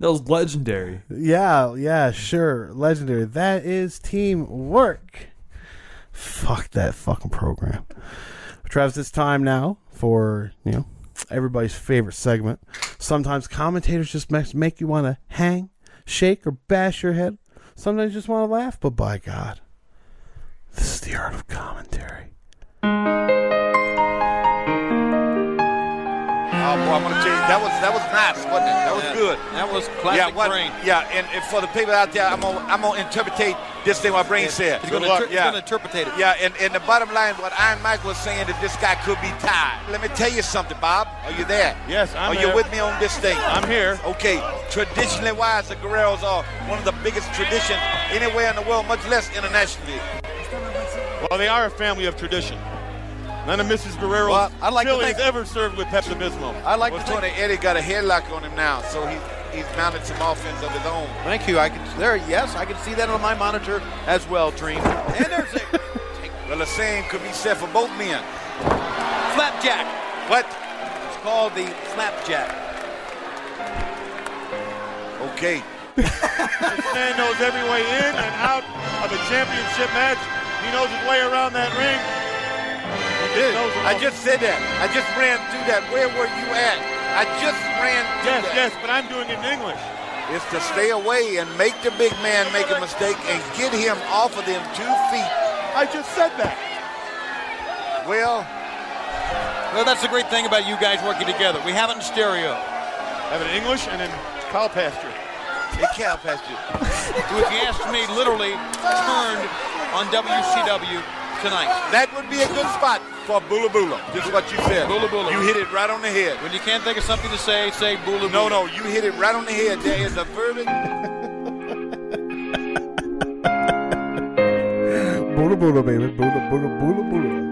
That was legendary. Yeah, yeah, sure. Legendary. That is teamwork. Fuck that fucking program. Travis, it's time now for, you know, everybody's favorite segment. Sometimes commentators just make, you want to hang, shake, or bash your head. Sometimes you just want to laugh, but by God, this is the art of commentary. Oh boy, I'm gonna tell you that was that was nice, wasn't it? That was Yeah. good. That was Yeah, classic what, brain. yeah, and, and for the people out there, I'm gonna I'm gonna interpretate this thing my Brain said. He's Good luck. yeah. interpret it. Yeah, and, and the bottom line, what Iron Mike was saying that this guy could be tied. Let me tell you something, Bob. Are you there? Yes, I'm Are you with me on this thing? I'm here. Okay, traditionally wise, the Guerreros are one of the biggest traditions anywhere in the world, much less internationally. Well, they are a family of tradition. None of Mrs. Guerrero's Well, I'd like to chili think- is ever served with Pepto-Bismol. I like well, Tony Eddie got a headlock on him now, so he's he's mounted some offense of his own. Thank you. I can there. Yes, I can see that on my monitor as well, Dream. And there's a Well, the same could be said for both men. flapjack. What? It's called the flapjack. Okay. This man knows every way in and out of a championship match. He knows his way around that ring. He just I just said that. I just ran through that. Where were you at? I just ran through Yes, that. yes, but I'm doing it in English. It's to stay away and make the big man make a mistake and get him off of them two feet. I just said that. Well, Well, that's the great thing about you guys working together. We have it in stereo. Have it in English and in cow pasture. it cow pasture. Who, if you ask me, literally turned on WCW tonight. That would be a good spot for Bula Bula. Just what you said. Bula Bula. You hit it right on the head. When you can't think of something to say, say boola No, no, you hit it right on the head. There is a verdict. (laughs) Buddha Buddha, baby. Buddha Buddha Buddha Buddha.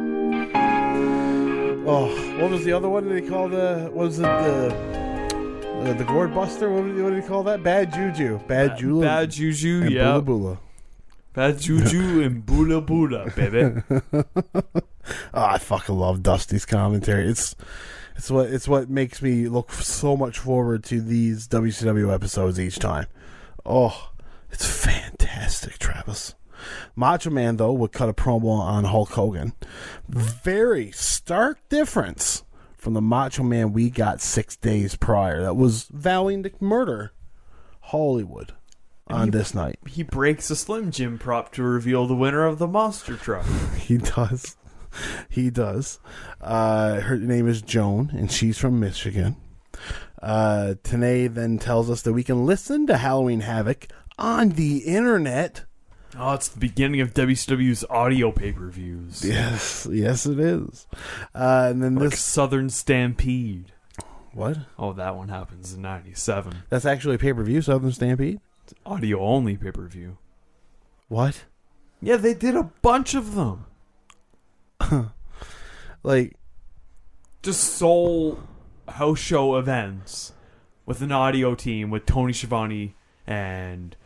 Oh, what was the other one? Did he call the? What was it the? Uh, the gourd buster? What did, he, what did he call that? Bad juju. Bad juju. Bad juju, and yeah. Bula Bula. Bad juju and bula bula, baby. Oh, (laughs) I fucking love Dusty's commentary. It's it's what it's what makes me look so much forward to these WCW episodes each time. Oh, it's fantastic, Travis. Macho Man though would cut a promo on Hulk Hogan. Very stark difference from the Macho Man we got six days prior. That was vowing to murder Hollywood on this night. he breaks a Slim Jim prop to reveal the winner of the monster truck. (laughs) He does. He does. Uh, her name is Joan, and she's from Michigan. Uh, Tenay then tells us that we can listen to Halloween Havoc on the internet. Oh, it's the beginning of WCW's audio pay per views. Yes, yes, it is. Uh, and then Like this Southern Stampede. what? Oh, that one happens in '97. That's actually a pay per view. Southern Stampede. Audio only pay per view. What? Yeah, they did a bunch of them. (laughs) like just sole house show events with an audio team with Tony Schiavone and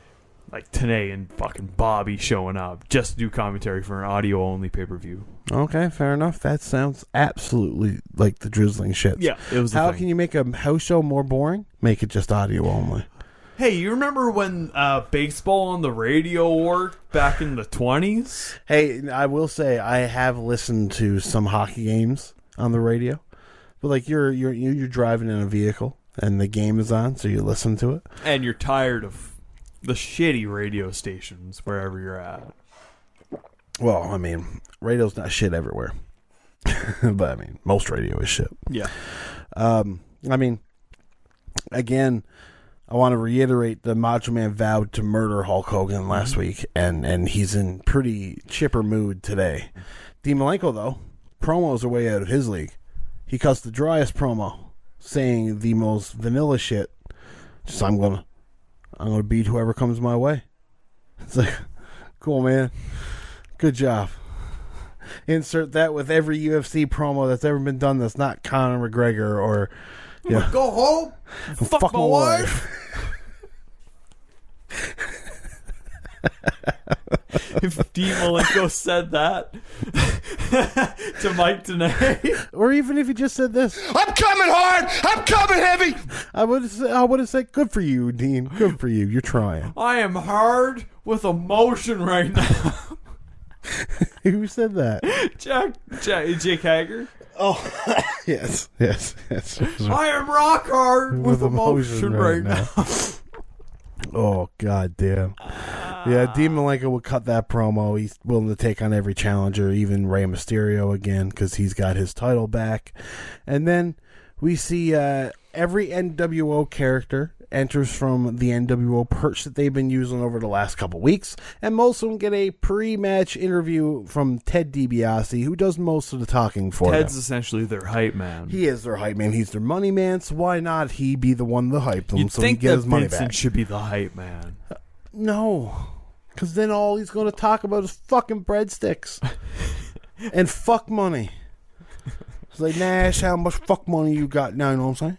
like Tenay and fucking Bobby showing up just to do commentary for an audio only pay per view. okay, fair enough. That sounds absolutely like the drizzling shit. Yeah, it was. the How can you make a house show more boring? Make it just audio only. Hey, you remember when uh, baseball on the radio worked back in the twenties? Hey, I will say I have listened to some hockey games on the radio, but like you're you're you're driving in a vehicle and the game is on, so you listen to it. And you're tired of the shitty radio stations wherever you're at. Well, I mean, radio's not shit everywhere, (laughs) but I mean, most radio is shit. Yeah. Um, I mean, again, I want to reiterate the Macho Man vowed to murder Hulk Hogan last mm-hmm. week, and and he's in pretty chipper mood today. Mm-hmm. Dean Malenko, though, promos are way out of his league. He cuts the driest promo, saying the most vanilla shit. Just I'm gonna, I'm gonna beat whoever comes my way. (laughs) It's like, cool man, good job. Insert that with every UFC promo that's ever been done that's not Conor McGregor or yeah. Go home. Fuck, my, wife. If Dean Malenko said that to Mike Tenay, or even if he just said this, I'm coming hard. I'm coming heavy. I would have I would have said, "Good for you, Dean. Good for you. You're trying." I am hard with emotion right now. (laughs) Who said that? Jack, Jack Jake Hager. Oh, (laughs) yes, yes, yes. I am rock hard with, emotion, right, now. (laughs) Oh god damn. Yeah, Dean Malenko will cut that promo. He's willing to take on every challenger, even Rey Mysterio again, because he's got his title back. And then we see uh, every NWO character enters from the NWO perch that they've been using over the last couple weeks, and most of them get a pre-match interview from Ted DiBiase, who does most of the talking for Ted's them. essentially their hype man. He is their hype man. He's their money man. So why not he be the one to hype them You'd so he think get that his money Vincent back? should be the hype man. Uh, no, because then all he's going to talk about is fucking breadsticks (laughs) and fuck money. It's like Nash, how much fuck money you got now? You know what I'm saying?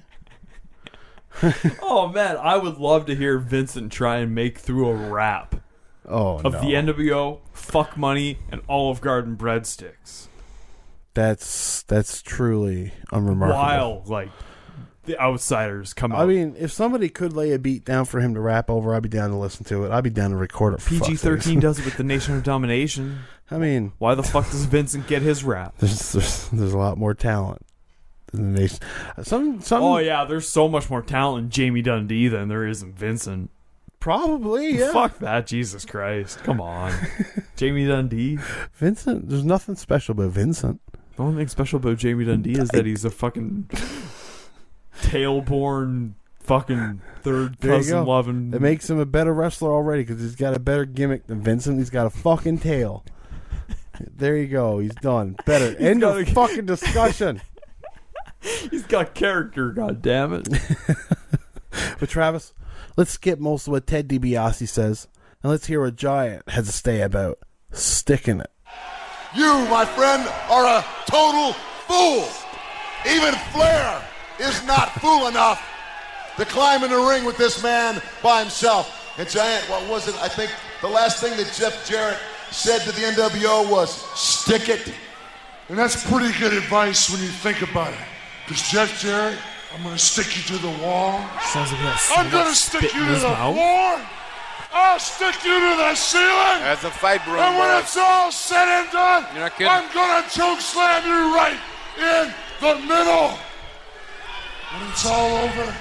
(laughs) oh man, I would love to hear Vincent try and make through a rap Oh of no, the NWO, fuck money, and Olive Garden breadsticks. that's that's truly unremarkable. While like the outsiders come out. I mean, if somebody could lay a beat down for him to rap over, I'd be down to listen to it. I'd be down to record it. For PG thirteen does it with the (laughs) Nation of Domination. I mean, Why the fuck does Vincent get his rap? (laughs) there's, there's there's a lot more talent than the nation. Some some Oh yeah, there's so much more talent in Jamie Dundee than there is in Vincent. probably (laughs) yeah. Fuck that, Jesus Christ! Come on, (laughs) Jamie Dundee. Vincent, there's nothing special about Vincent. The only thing special about Jamie Dundee is that he's a fucking tailborn, fucking third cousin loving. It makes him a better wrestler already because he's got a better gimmick than Vincent. He's got a fucking tail. (laughs) There you go. He's done. Better. End got of a- fucking discussion. (laughs) he's got character. God damn it! (laughs) But Travis, let's skip most of what Ted DiBiase says and let's hear what Giant has to say about sticking it. You, my friend, are a total fool. Even Flair is not fool enough to climb in the ring with this man by himself. And Giant, what was it? I think the last thing that Jeff Jarrett said to the NWO was, stick it. And that's pretty good advice when you think about it. Because Jeff Jarrett, I'm going to stick you to the wall. Sounds like that. I'm going to stick you to the floor. I'll stick you to the ceiling. That's a fight, bro. And when boy. it's all said and done, You're not kidding. I'm going to choke slam you right in the middle. When it's all over,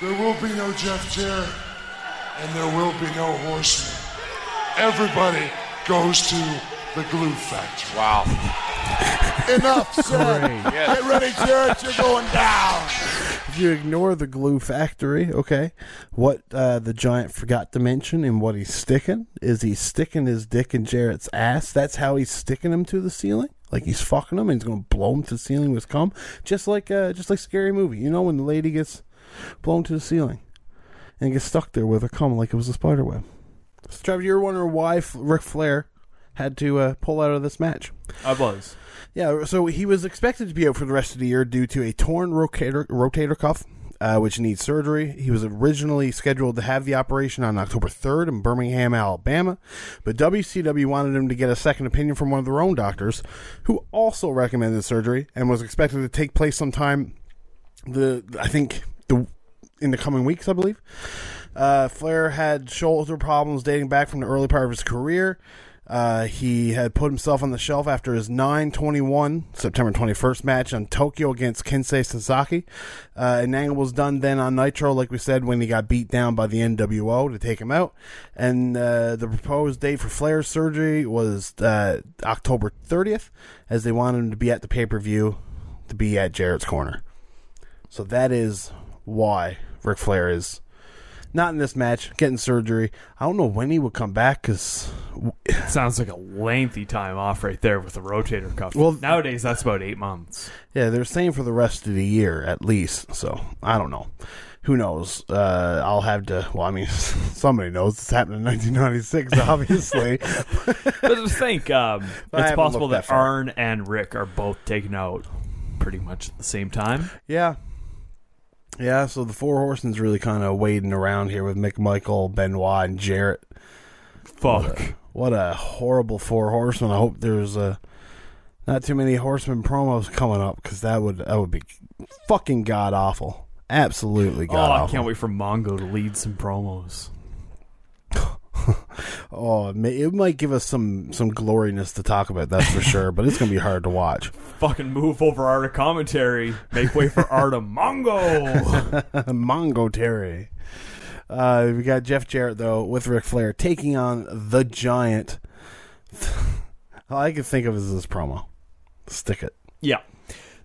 there will be no Jeff Jarrett and there will be no horseman. Everybody goes to the glue factory. Wow. Enough (laughs) said. Get ready, Jarrett. You're going down. If you ignore the glue factory, okay, what uh, the Giant forgot to mention and what he's sticking is he's sticking his dick in Jarrett's ass. That's how he's sticking him to the ceiling. Like he's fucking him and he's going to blow him to the ceiling with cum. Just like, uh, just like Scary Movie. You know when the lady gets blown to the ceiling and gets stuck there with her cum like it was a spider web. So, Trevor, you're wondering why F- Ric Flair had to uh, pull out of this match. I was. Yeah, so he was expected to be out for the rest of the year due to a torn rotator rotator cuff, uh, which needs surgery. He was originally scheduled to have the operation on October 3rd in Birmingham, Alabama, but WCW wanted him to get a second opinion from one of their own doctors, who also recommended surgery and was expected to take place sometime. The I think the in the coming weeks, I believe. Uh, Flair had shoulder problems dating back from the early part of his career. Uh, he had put himself on the shelf after his 921 September 21st match on Tokyo against Kensuke Sasaki. Uh, an angle was done then on Nitro, like we said, when he got beat down by the NWO to take him out. And uh, the proposed date for Flair's surgery was uh, October 30th, as they wanted him to be at the pay per view to be at Jarrett's corner. So that is why Ric Flair is not in this match, getting surgery. I don't know when he would come back because Sounds like a lengthy time off right there with the rotator cuff. Well- nowadays that's about eight months. yeah, they're saying for the rest of the year at least. So I don't know. Who knows? Uh, I'll have to. Well, I mean, (laughs) somebody knows. It's happened in 1996, (laughs) obviously. But think, um, (laughs) it's possible that that. Arn and Rick are both taken out pretty much at the same time. yeah, yeah. So the four horsemen's really kind of wading around here with McMichael, Benoit, and Jarrett. Fuck. What a horrible four horsemen. I hope there's uh, not too many horsemen promos coming up because that would that would be fucking god awful. Absolutely Oh, god I can't wait for Mongo to lead some promos. (laughs) Oh, it, may, it might give us some some gloriness to talk about. That's for sure. But it's gonna be hard to watch. (laughs) Fucking move over Art of Commentary. Make way for (laughs) Art of Mongo. (laughs) Mongo Terry. Uh, we got Jeff Jarrett though with Ric Flair taking on the Giant. (laughs) All I can think of is this promo. Stick it. yeah.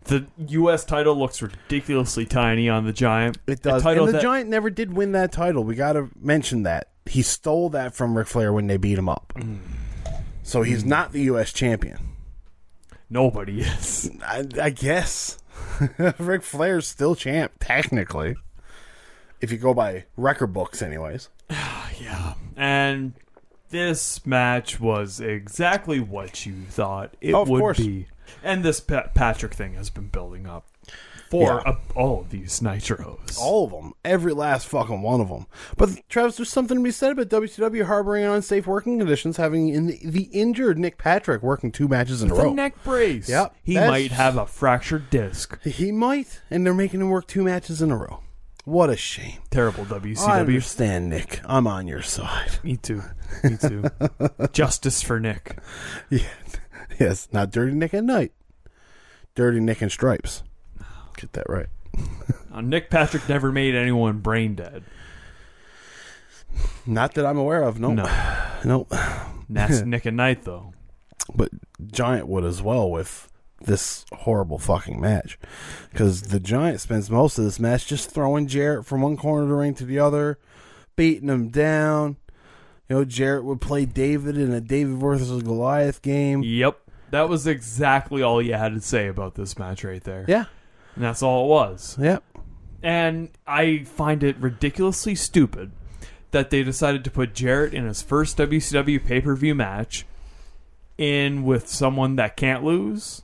The U.S. title looks ridiculously tiny on the Giant. It does. Title and the that- Giant never did win that title. We got to mention that he stole that from Ric Flair when they beat him up. Mm. So he's not the U.S. champion. Nobody is. I, I guess (laughs) Ric Flair's still champ technically, if you go by record books, anyways. (sighs) Yeah. And this match was exactly what you thought it Oh, of would course. be. And this Pa- Patrick thing has been building up for Yeah. uh, all of these nitros. All of them, every last fucking one of them. But Travis, there's something to be said about WCW harboring unsafe working conditions, having in the, the injured Nick Patrick working two matches in a row. neck brace. Yep, He might have a fractured disc. He might, and they're making him work two matches in a row. What a shame. Terrible I WCW. understand, Nick. I'm on your side. Me too. Me too. (laughs) Justice for Nick. (laughs) Yeah. Yes, not Dirty Nick at night. Dirty Nick and Stripes. Get that right. (laughs) Uh, Nick Patrick never made anyone brain dead. Not that I'm aware of. No. No. Nope. That's (laughs) Nick and Knight though. But Giant would as well with this horrible fucking match. Because the Giant spends most of this match just throwing Jarrett from one corner of the ring to the other, beating him down. You know, Jarrett would play David in a David versus Goliath game. Yep. That was exactly all you had to say about this match right there. Yeah. And that's all it was. Yep. And I find it ridiculously stupid that they decided to put Jarrett in his first WCW pay per view match in with someone that can't lose.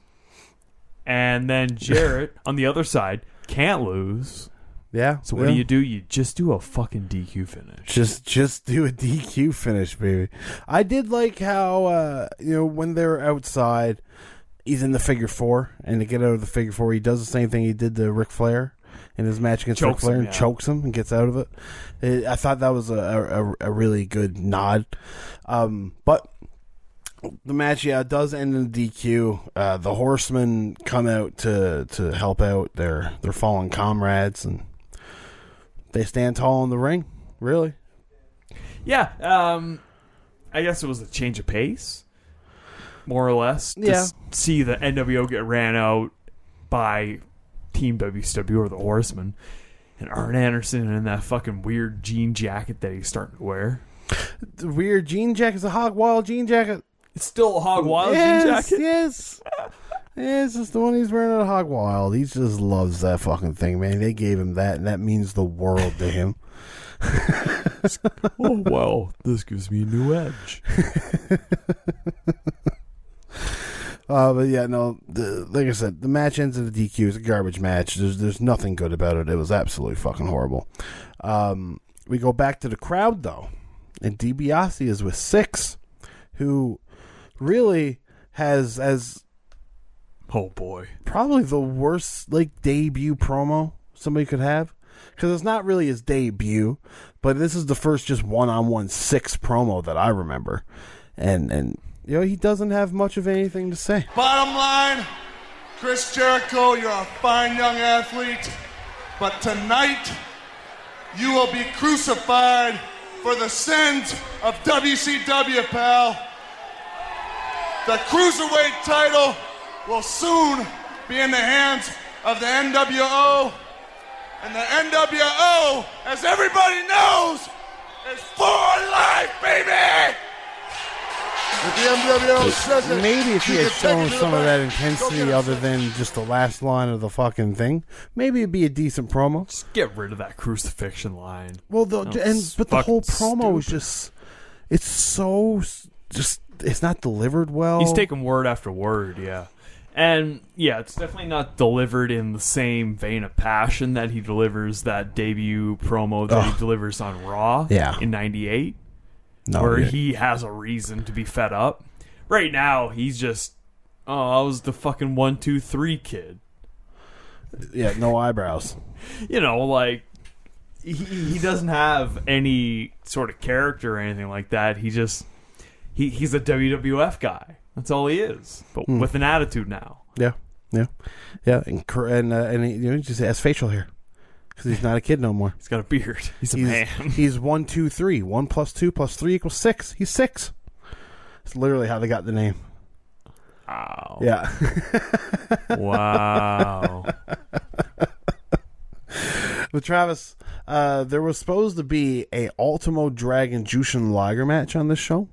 And then (laughs) Jarrett on the other side can't lose. Yeah. So what yeah. do you do? You just do a fucking DQ finish. Just just do a DQ finish, baby. I did like how uh you know when they're outside, he's in the figure four, and to get out of the figure four, he does the same thing he did to Ric Flair in his match against Ric Flair him, and yeah. chokes him and gets out of it. It- I thought that was a, a a really good nod. Um, but the match, yeah, does end in a DQ. Uh, the Horsemen come out to to help out their their fallen comrades, and they stand tall in the ring. Really. Yeah, um, I guess it was a change of pace, more or less. to Yeah. see the NWO get ran out by Team WCW or the Horsemen, and Arn Anderson in that fucking weird jean jacket that he's starting to wear. the weird jean jacket. It's a hog wild jean jacket. It's still a hog wild yes, jean jacket. Yes. Yes, it's just the one he's wearing at Hog Wild. He just loves that fucking thing, man. They gave him that, and that means the world to him. (laughs) oh well, this gives me a new edge. (laughs) Uh, but yeah, no. The, like I said, the match ends in a DQ. It's a garbage match. There's there's nothing good about it. It was absolutely fucking horrible. Um, we go back to the crowd though, and DiBiase is with Syxx, who really has as Oh boy. probably the worst like debut promo somebody could have because it's not really his debut, but this is the first just one on one Syxx promo that I remember, and and you know he doesn't have much of anything to say. Bottom line, Chris Jericho, you're a fine young athlete, but tonight you will be crucified for the sins of WCW, pal. The cruiserweight title will soon be in the hands of the NWO. And the NWO, as everybody knows, is for life, baby! If the NWO says it, Maybe if he had shown it to the some of that intensity other than just the last line of the fucking thing, maybe it'd be a decent promo. Just get rid of that crucifixion line. Well, the, That and but the whole promo is just it's so just it's not delivered well. He's taking word after word, yeah. And yeah, it's definitely not delivered in the same vein of passion that he delivers that debut promo that Ugh. he delivers on Raw Yeah. in 98, no, where yeah. he has a reason to be fed up. Right now, he's just, oh, I was the fucking one, two, three kid. yeah, no eyebrows. (laughs) You know, like, he, he doesn't have any sort of character or anything like that. He just, he, he's a WWF guy. That's all he is, but Hmm. with an attitude now. Yeah, yeah, yeah, and and uh, and he, you know, he just has facial hair because he's not a kid no more. He's got a beard. (laughs) He's a He's man. (laughs) he's one, two, three. One plus two plus three equals six. He's six. It's literally how they got the name. Wow. Yeah. (laughs) Wow. But Travis, uh, there was supposed to be a Ultimo Dragon Jushin Liger match on this show.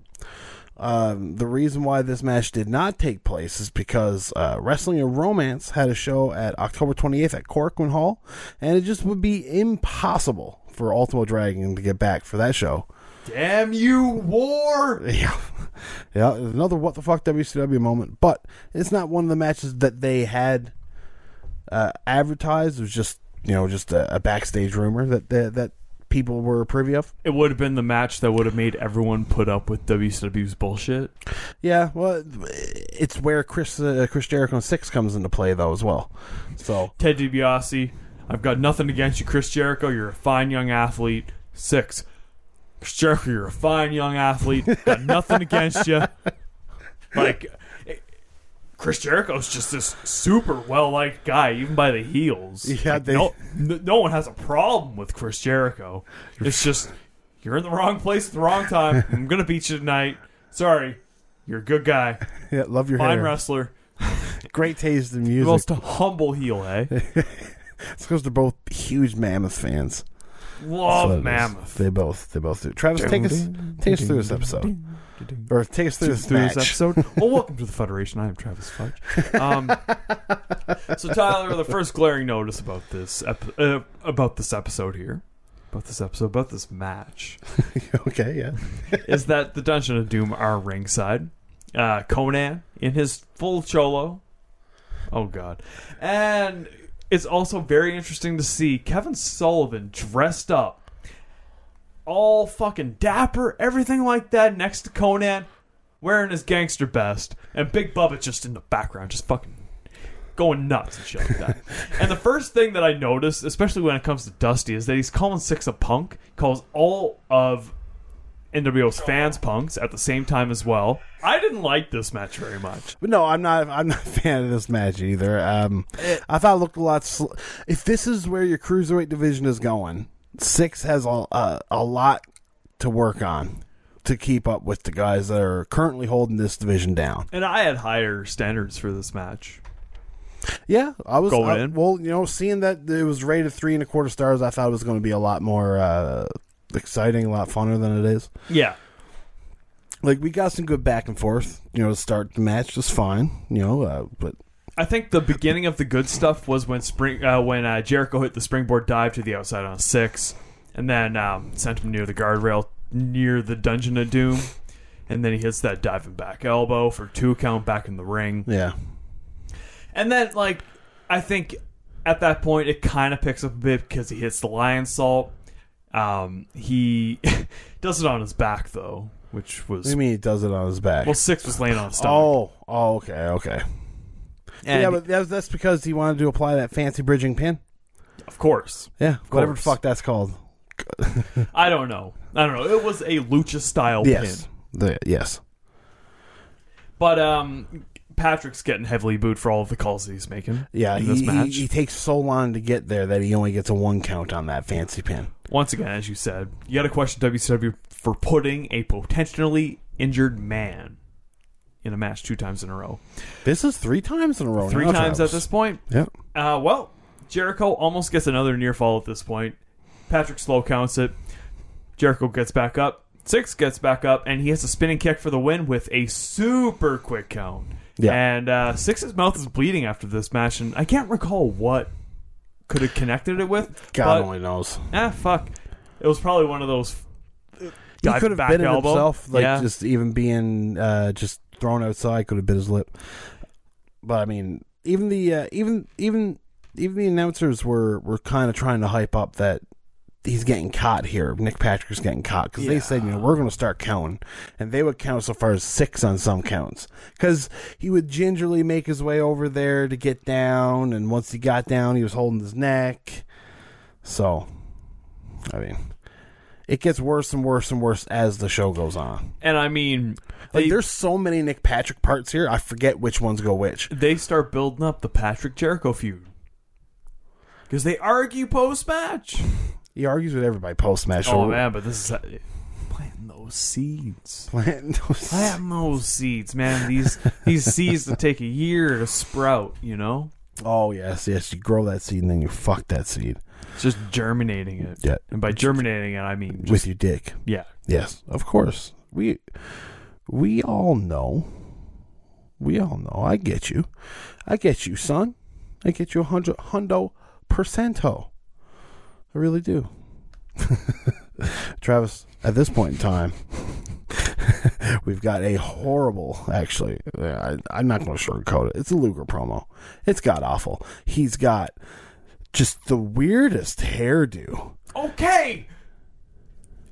Um, the reason why this match did not take place is because uh, Wrestling and Romance had a show at October 28th at Korakuen Hall, and it just would be impossible for Ultimo Dragon to get back for that show. Damn you, war! (laughs) Yeah, yeah, another what the fuck WCW moment, but it's not one of the matches that they had uh, advertised. It was just you know just a, a backstage rumor that that, that people were privy of. It would have been the match that would have made everyone put up with WCW's bullshit. Yeah, well, it's where Chris uh, Chris Jericho Syxx comes into play though as well. So Ted DiBiase, I've got nothing against you, Chris Jericho. You're a fine young athlete. Syxx. Chris Jericho, you're a fine young athlete. Got nothing against you. (laughs) Like, Chris Jericho's just this super well liked guy, even by the heels. Yeah, Like, they- no, no one has a problem with Chris Jericho. It's just you're in the wrong place at the wrong time. (laughs) I'm gonna beat you tonight. Sorry, you're a good guy, yeah, love your fine hair. wrestler, (laughs) Great taste in music. most humble heel, eh? it's because they're both huge Mammoth fans. Love is. Mammoth. They both they both do. Travis, take us take us through this episode, or take us through this through match. this episode. well, (laughs) welcome to the Federation. I am Travis Fudge. Um, (laughs) so, Tyler, the first glaring notice about this ep- uh, about this episode here, about this episode, about this match, (laughs) okay, yeah. is that the Dungeon of Doom are ringside. Uh, Konnan in his full cholo. Oh God, and it's also very interesting to see Kevin Sullivan dressed up, all fucking dapper, everything like that, next to Konnan, wearing his gangster best, and Big Bubba just in the background, just fucking going nuts and shit like that. (laughs) and the first thing that I noticed, especially when it comes to Dusty, is that he's calling Syxx a punk, calls all of NWO's fans punks at the same time as well. I didn't like this match very much. But no, I'm not. I'm not a fan of this match either. Um, I thought it looked a lot. Sl- if this is where your cruiserweight division is going, six has a, a a lot to work on to keep up with the guys that are currently holding this division down. And I had higher standards for this match. Yeah, I was Going I- in. Well, you know, seeing that it was rated three and a quarter stars, I thought it was going to be a lot more uh, exciting, a lot funner than it is. Yeah. Like we got some good back and forth. You know, to start the match just fine. You know, uh, but I think the beginning of the good stuff was when spring uh, when uh, Jericho hit the springboard dive to the outside on a Syxx, and then um, sent him near the guardrail near the Dungeon of Doom. And then he hits that diving back elbow for two count back in the ring. Yeah. And then, like, I think at that point it kind of picks up a bit because he hits the Lionsault. Um, he (laughs) does it on his back though, which What was do you mean he does it on his back? well, Syxx was laying on his stomach. oh, oh, okay, okay. And yeah, but that's, that's because he wanted to apply that fancy bridging pin. of course, Yeah, whatever the course. fuck that's called. (laughs) I don't know. I don't know. It was a lucha style Yes, pin, the, yes. but um, Patrick's getting heavily booed for all of the calls that he's making. Yeah, in he, this he- match. He, takes so long to get there that he only gets a one count on that fancy pin. Once again, as you said, you got to question WCW for putting a potentially injured man in a match two times in a row. This is three times in a row. Three now, times at this point. Yep. Uh, well, Jericho almost gets another near fall at this point. Patrick slow counts it. Jericho gets back up. Syxx gets back up, and he has a spinning kick for the win with a super quick count. Yeah. And uh, Syxx's mouth is bleeding after this match, and I can't recall what could have connected it with. God but, only knows. Ah, fuck. It was probably one of those. He could have back bit it elbow. himself, like yeah. just even being uh, just thrown outside. Could have bit his lip. But I mean, even the uh, even even even the announcers were were kind of trying to hype up that he's getting caught here. Nick Patrick's getting caught because they said, you know, we're going to start counting, and they would count so far as six on some counts because he would gingerly make his way over there to get down, and once he got down, he was holding his neck. So, I mean, it gets worse and worse and worse as the show goes on. and I mean, Like, they, there's so many Nick Patrick parts here, I forget which ones go which. they start building up the Patrick Jericho feud because they argue post match. He argues with everybody post match. Oh man, but this is planting those seeds. Planting those- Planting those seeds, man. These these seeds that take a year to sprout. You know, Oh yes, yes. You grow that seed and then you fuck that seed it's just germinating it. Yeah. and by germinating it, I mean just, with your dick. yeah. Yes, of course. We we all know. We all know. I get you. I get you, son. I get you a hundred hundo percento. I really do. (laughs) Travis, at this point in time, (laughs) we've got a horrible, actually, I, I'm not going to sugarcoat it. It's a Luger promo. It's got awful. He's got just the weirdest hairdo. Okay,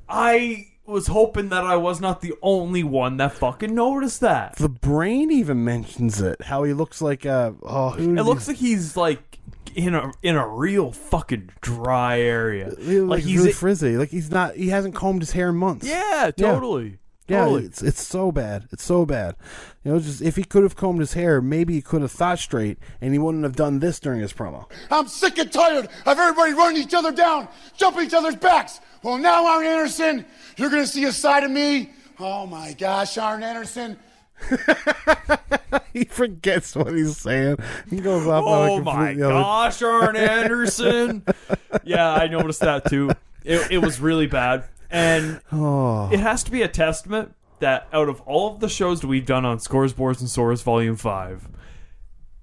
I was hoping that I was not the only one that fucking noticed that. The brain even mentions it. How he looks like a. Oh, who It looks like he's like in a in a real fucking dry area. looks Like he's really frizzy. Like he's not. He hasn't combed his hair in months. yeah, totally. Yeah, totally. it's it's so bad. It's so bad. You know, just if he could have combed his hair, maybe he could have thought straight, and he wouldn't have done this during his promo. I'm sick and tired of everybody running each other down, jumping each other's backs. Well, now, Arn Anderson, you're going to see a side of me. Oh my gosh, Arn Anderson. (laughs) he forgets what he's saying. He goes off on a Oh my other- gosh, Arn Anderson. (laughs) yeah, I noticed that too. It, it was really bad. And Oh. it has to be a testament that out of all of the shows that we've done on Scores, Boards, and Sores Volume 5,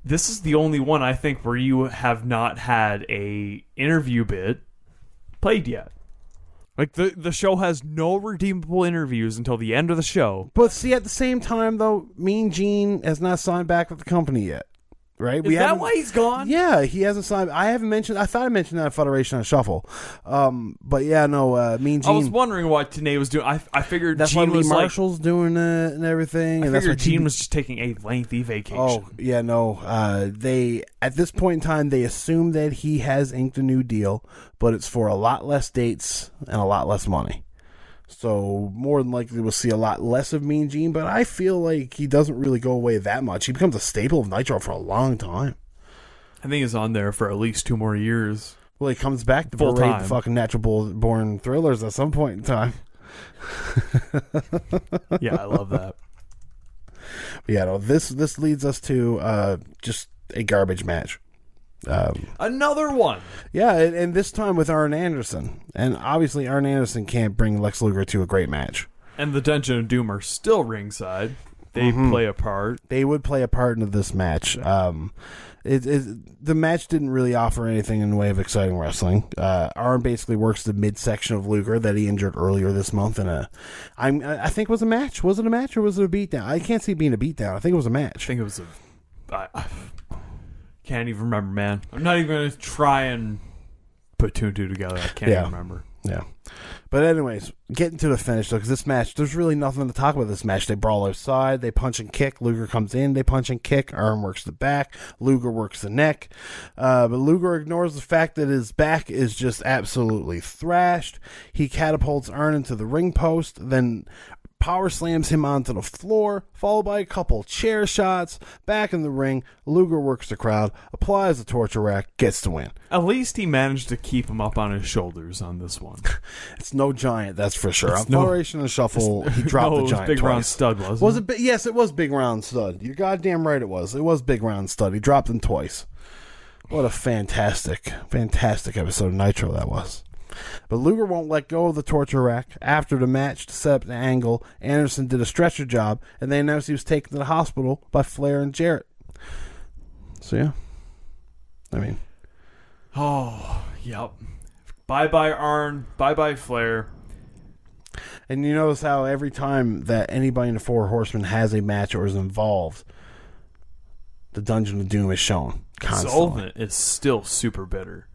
this is the only one I think where you have not had a interview bit played yet. Like the the show has no redeemable interviews until the end of the show. But see, at the same time, though, Mean Gene has not signed back with the company yet. Right? Is that haven't- why he's gone? Yeah, he hasn't signed. I haven't mentioned. I thought I mentioned that at Federation on Shuffle. Um, but yeah, no. Uh, mean I was wondering what Tenay was doing. I, I figured That's Gene why Lee was like Marshall's doing it and everything. I and that's figured Gene Gene was just taking a lengthy vacation. Oh yeah, no. Uh, they at this point in time they assume that he has inked a new deal, but it's for a lot less dates and a lot less money. So more than likely we'll see a lot less of Mean Gene, but I feel like he doesn't really go away that much. He becomes a staple of Nitro for a long time. I think he's on there for at least two more years. Well, he comes back to Full time. the fucking natural born thrillers at some point in time. (laughs) Yeah, I love that. But yeah, no, this this leads us to uh, just a garbage match. Um, Another one. Yeah, and, and this time with Arn Anderson. And obviously, Arn Anderson can't bring Lex Luger to a great match. And the Dungeon of Doom are still ringside. They Mhm. play a part. They would play a part in this match. Um, it, it, the match didn't really offer anything in the way of exciting wrestling. Uh, Arn basically works the midsection of Luger that he injured earlier this month in a, I'm, I think it was a match. Was it a match or was it a beatdown? I can't see it being a beatdown. I think it was a match. I think it was a. I, I can't even remember, man. I'm not even gonna try and put two and two together. I can't Yeah. even remember. Yeah. But anyways, getting to the finish though, because this match, there's really nothing to talk about. This match, they brawl outside, they punch and kick. Luger comes in, they punch and kick. Arn works the back, Luger works the neck. Uh, but Luger ignores the fact that his back is just absolutely thrashed. He catapults Arn into the ring post, then power slams him onto the floor, followed by a couple chair shots. Back in the ring, Luger works the crowd, applies the torture rack, gets the win. At least he managed to keep him up on his shoulders on this one. (laughs) It's no giant, that's for sure. It's On no- Federation and Shuffle, he dropped no, the (laughs) oh, was giant Big twice. Round Stud, wasn't Was it? it? Bi- Yes, it was Big Round Stud. You're goddamn right. It was. It was Big Round Stud. He dropped him twice. What a fantastic, fantastic episode of Nitro that was. But Luger won't let go of the torture rack. After the match, to set up the angle, Anderson did a stretcher job, and they announced he was taken to the hospital by Flair and Jarrett. So yeah, I mean, Oh, yep. Bye bye Arn. Bye bye Flair. And you notice how every time that anybody in the Four Horsemen has a match or is involved, the Dungeon of Doom is shown constantly. Sullivan is still super bitter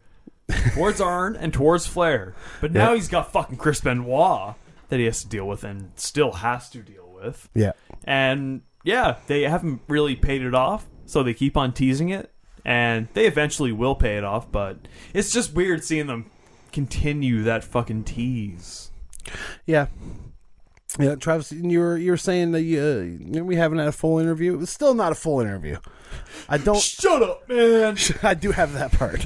towards Arn and towards Flair, but now he's got fucking Chris Benoit that he has to deal with and still has to deal with. Yeah. And yeah, they haven't really paid it off, so they keep on teasing it, and they eventually will pay it off. But it's just weird seeing them continue that fucking tease. Yeah. Yeah, Travis, you were you were saying that you, uh, you know, we haven't had a full interview. It's still not a full interview. I don't. Shut up, man. (laughs) I do have that part.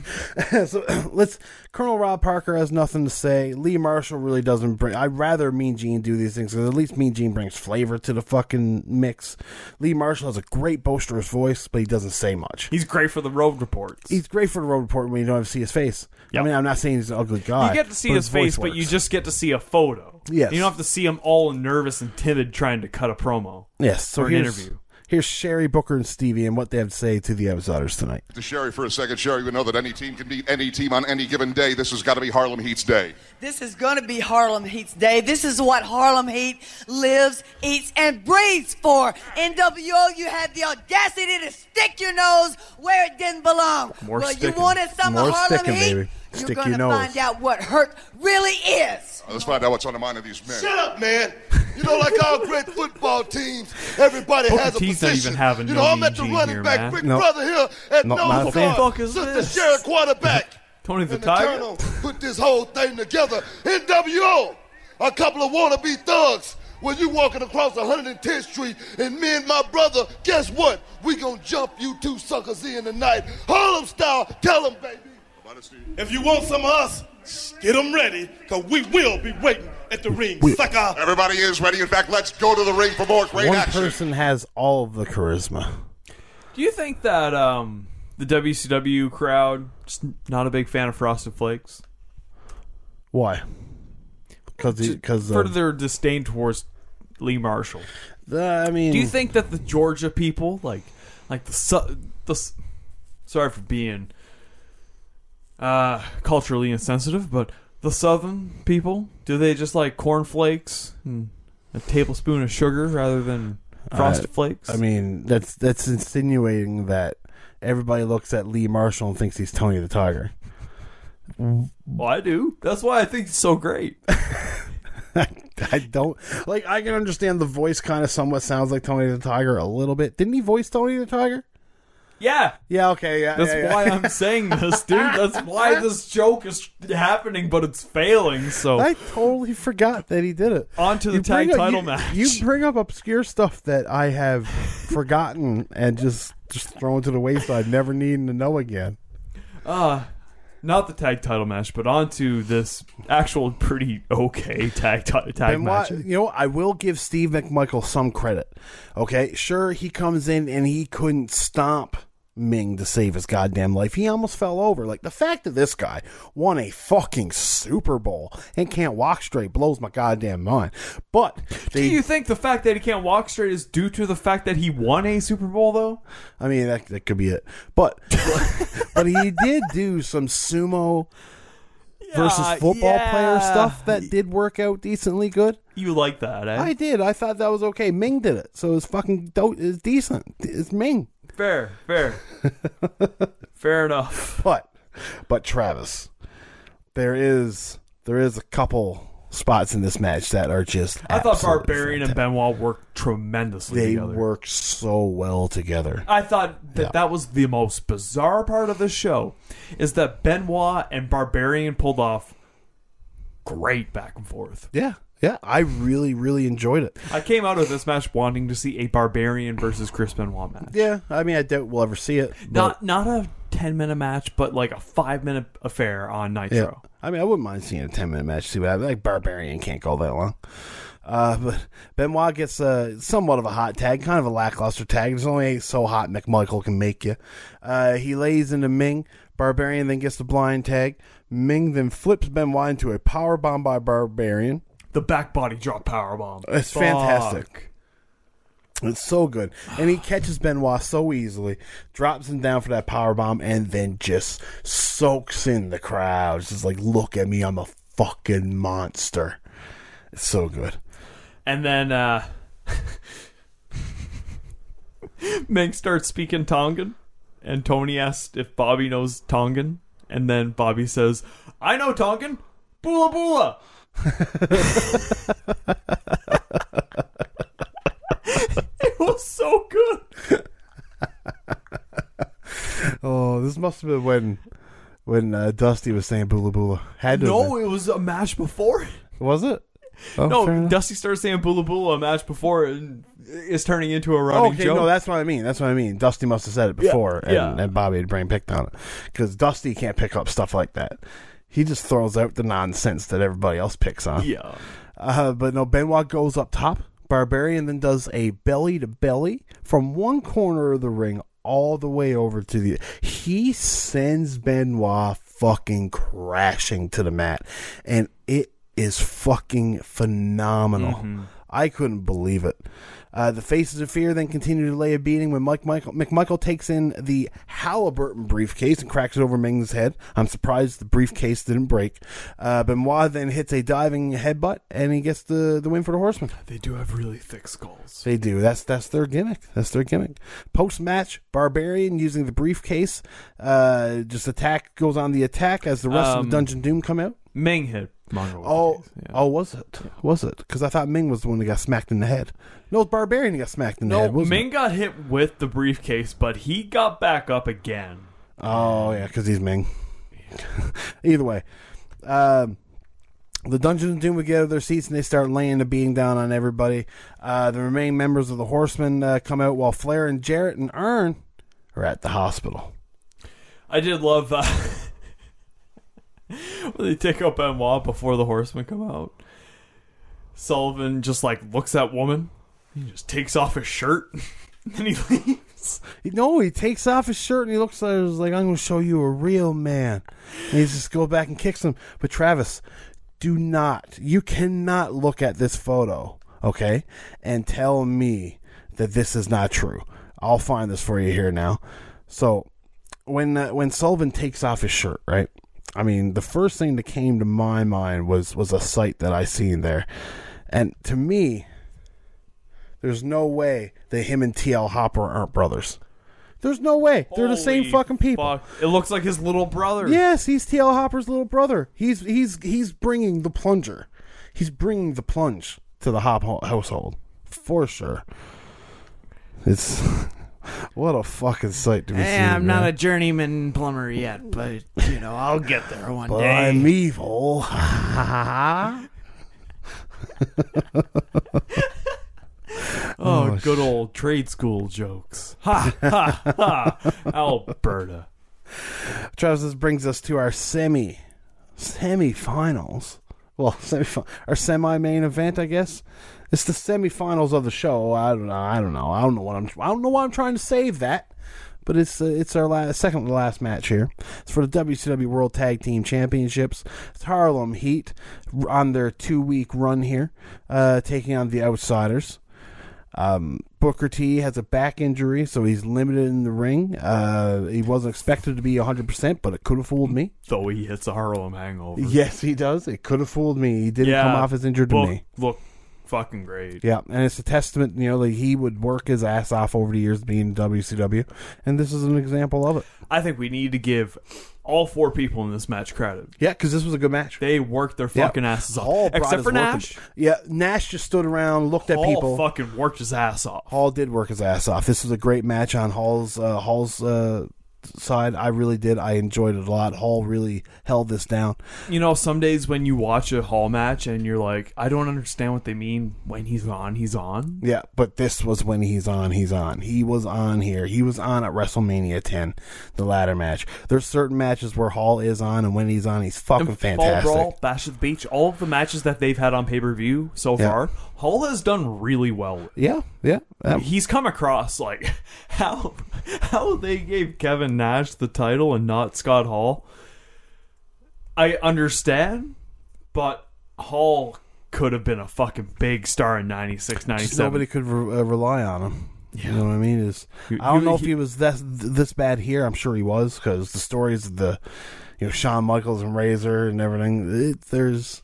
(laughs) so (clears throat) let's. Colonel Rob Parker has nothing to say. Lee Marshall really doesn't bring. I'd rather Mean Gene do these things because at least Mean Gene brings flavor to the fucking mix. Lee Marshall has a great boisterous voice, but he doesn't say much. He's great for the road reports. He's great for the road report when you don't have to see his face. I mean, I'm not saying he's an ugly guy. You get to see but his face, voice but you just get to see a photo. Yes. You don't have to see him all nervous and timid trying to cut a promo. yes. So or an interview. Here's Sherri Booker and Stevie and what they have to say to the Outsiders tonight. To Sherri for a second. Sherri, we know that any team can beat any team on any given day. This has got to be Harlem Heat's day. This is going to be Harlem Heat's day. This is what Harlem Heat lives, eats, and breathes for. NWO, you had the audacity to stick your nose where it didn't belong. More well, sticking. you wanted some More of Harlem sticking, Heat? baby. You're Stick going your to nose. find out what hurt really is. Let's find out what's on the mind of these men. Shut up, man. You know, like all great football teams, everybody Booker has a T's not position. even having you no know, I'm at the running here, back, man. big No. brother here at No, nose not a guard, Fuck is Sister this? Sherri quarterback. (laughs) Tony the and Tiger? Colonel put this whole thing together. NWO, a couple of wannabe thugs. When you walking across 110th Street and me and my brother, guess what? We gonna jump you two suckers in tonight. Harlem style, tell them, baby. If you want some of us, get them ready, because we will be waiting at the ring, We- sucker. Everybody is ready. In fact, let's go to the ring for more great One action. person has all of the charisma. Do you think that um, the WCW crowd is not a big fan of Frosted Flakes? Why? Because because For their disdain towards Lee Marshall. I mean, Do you think that the Georgia people, like, like the the, sorry for being uh, culturally insensitive, but the Southern people, do they just like cornflakes and a tablespoon of sugar rather than frosted Uh, flakes? I mean, that's that's insinuating that everybody looks at Lee Marshall and thinks he's Tony the Tiger. well, I do. That's why I think it's so great. (laughs) I don't like. I can understand the voice kind of somewhat sounds like Tony the Tiger a little bit. Didn't he voice Tony the Tiger? Yeah. Yeah. Okay. Yeah. That's yeah, yeah. why I'm saying this, dude. That's why (laughs) this joke is happening, but it's failing. So I totally forgot that he did it. On to the You tag up- title you- match. You bring up obscure stuff that I have (laughs) forgotten and just just thrown to the wayside, never needing to know again. Uh not the tag title match, but on to this actual pretty okay tag ti- tag And match. you know, I will give Steve McMichael some credit. Okay, sure, he comes in and he couldn't stomp Meng to save his goddamn life. He almost fell over. Like the fact that this guy won a fucking Super Bowl and can't walk straight blows my goddamn mind. But Do you think the fact that he can't walk straight is due to the fact that he won a Super Bowl, though? I mean, that, that could be it. But (laughs) but he did do some sumo versus Yeah, football player stuff that did work out decently good. You like that, eh? I did. I thought that was okay. Meng did it, so it's fucking do- it's decent. It's Meng. Fair, fair. (laughs) fair enough. But but Travis, there is there is a couple spots in this match that are just. I thought Barbarian and Benoit worked tremendously They together. work so well together. I thought that Yeah. that was the most bizarre part of the show, is that Benoit and Barbarian pulled off great back and forth. Yeah, yeah. I really really enjoyed it. I came out of this match wanting to see a Barbarian versus Chris Benoit match. Yeah, I mean, I doubt we'll ever see it. Not not a ten minute match, but like a five minute affair on Nitro. Yeah. I mean, I wouldn't mind seeing a 10 minute match. See what happens. Like, Barbarian can't go that long. Uh, but Benoit gets uh, somewhat of a hot tag, kind of a lackluster tag. It's only so hot McMichael can make you. Uh, he lays into Meng. Barbarian then gets the blind tag. Meng then flips Benoit into a power bomb by Barbarian. The back body drop power bomb. It's fantastic. It's so good. And he (sighs) catches Benoit so easily, drops him down for that power bomb, and then just soaks in the crowd. It's just like, look at me, I'm a fucking monster. It's so good. And then uh (laughs) Meng starts speaking Tongan, and Tony asks if Bobby knows Tongan, and then Bobby says, "I know Tongan, bula bula." It was so good. Oh, this must have been when when uh, Dusty was saying bula bula. Had to No, it was a match before. was it? Oh, no. Dusty started saying bula bula a match before, and it's turning into a running okay, joke. no, that's what I mean. That's what I mean. Dusty must have said it Yeah, before, and, yeah. and Bobby had brain picked on it because Dusty can't pick up stuff like that. He just throws out the nonsense that everybody else picks on. yeah. Uh, but no, Benoit goes up top. Barbarian then does a belly to belly from one corner of the ring all the way over to the. He sends Benoit fucking crashing to the mat, and it is fucking phenomenal. I couldn't believe it. Uh, the Faces of Fear then continue to lay a beating when Mike Michael McMichael takes in the Halliburton briefcase and cracks it over Meng's head. I'm surprised the briefcase didn't break. Uh, Benoit then hits a diving headbutt and he gets the, the win for the Horseman. They do have really thick skulls. They do. That's that's their gimmick. That's their gimmick. Post match, Barbarian using the briefcase, uh, just attack goes on the attack as the rest of Um, the Dungeon Doom come out. Meng hit. Oh, oh, was it? Was it? Because I thought Meng was the one that got smacked in the head. No, it's Barbarian who got smacked in the No, head. Wasn't Meng it? got hit with the briefcase, but he got back up again. Oh yeah, because he's Meng. (laughs) Either way, um, the Dungeon of Doom would get out of their seats and they start laying the beating down on everybody. Uh, the remaining members of the Horsemen uh, come out while Flair and Jarrett and Arn are at the hospital. I did love uh, (laughs) they take up Benoit before the horsemen come out. Sullivan just like looks at woman. He just takes off his shirt (laughs) and he leaves. You No, he takes off his shirt and he looks at like, I'm going to show you a real man. And he just goes back and kicks him. But Travis, do not, you cannot look at this photo, okay, and tell me that this is not true. I'll find this for you here now. So, when uh, when Sullivan takes off his shirt, right? I mean, the first thing that came to my mind was was a sight that I seen there, and to me, there's no way that him and TL Hopper aren't brothers. There's no way. They're the same fucking people. fuck. It looks like his little brother. Yes, he's TL Hopper's little brother. He's he's he's bringing the plunger. He's bringing the plunge to the Hop household for sure. It's what a fucking sight to be Hey, seen. I'm not a journeyman plumber yet, but you know I'll get there one But day. I'm evil. (laughs) (laughs) Oh, Oh, good old trade school jokes. Ha ha ha. Alberta. Travis, this brings us to our semi semi-finals. Well, (laughs) semi our semi-main event, I guess. It's the semi-finals of the show. I don't know. I don't know. I don't know what I'm. I don't know why I'm trying to save that. but it's uh, it's our last, second to last match here. It's for the WCW World Tag Team Championships. It's Harlem Heat on their two week run here, uh, taking on the Outsiders. Um, Booker T has a back injury, so he's limited in the ring. Uh, he wasn't expected to be 100%, but it could have fooled me. Though he hits a Harlem hangover. Yes, he does. It could have fooled me. He didn't Yeah, come off as injured to look, me. Look, fucking great. Yeah, and it's a testament, you know, that he would work his ass off over the years being in WCW, and this is an example of it. I think we need to give all four people in this match credit. Yeah, because this was a good match. They worked their Yeah. fucking asses off, Hall except for Nash. Yeah, Nash just stood around, looked at people. fucking worked his ass off. Hall did work his ass off. This was a great match on Hall's uh, Hall's uh, side. I really did. I enjoyed it a lot. Hall really held this down. You know, some days when you watch a Hall match and you're like, I don't understand what they mean when he's on, he's on. Yeah, but this was when he's on. He's on. He was on here. He was on at WrestleMania 10, the ladder match. There's certain matches where Hall is on, and when he's on, he's fucking And fantastic. Fall Brawl, Bash at the Beach, all of the matches that they've had on pay per view so Yeah. far, Hall has done really well. Yeah, yeah. Um, He's come across like (laughs) how how they gave Kevin Nash the title and not Scott Hall. I understand, but Hall could have been a fucking big star in 96, just 97. nobody could re- uh, rely on him. You know what I mean? Is I don't know if he- he was this this bad here. I'm sure he was because the stories of the you know Shawn Michaels and Razor and everything. It, there's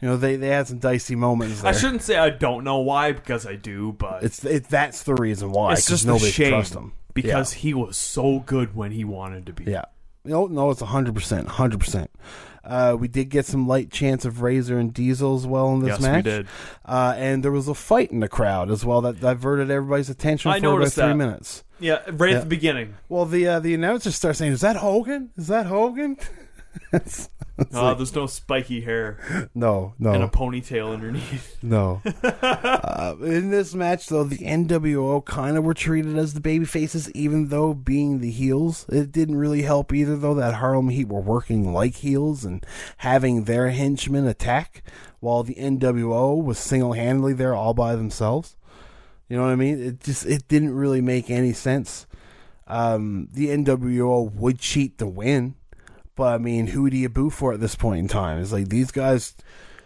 you know they they had some dicey moments. There. I shouldn't say I don't know why because I do, but It's it, that's the reason why. it's just nobody shame trusts him because Yeah. he was so good when he wanted to be. Yeah. No, no, it's hundred percent, hundred percent. Uh, we did get some light chance of Razor and Diesel as well in this Yes, we match. did. Uh, and there was a fight in the crowd as well that diverted everybody's attention I for about three that. minutes. Yeah, right Yeah. at the beginning. Well, the uh, the announcer starts saying, "Is that Hogan? Is that Hogan?" (laughs) (laughs) It's- it's Oh, like, there's no spiky hair no, no, and a ponytail underneath. (laughs) no. (laughs) uh, in this match, though, the NWO kind of were treated as the baby faces, even though being the heels. It didn't really help either, though, that Harlem Heat were working like heels and having their henchmen attack, while the NWO was single handedly there all by themselves. You know what I mean? It just it didn't really make any sense. Um, the NWO would cheat to win, but I mean, who do you boo for at this point in time? It's like these guys.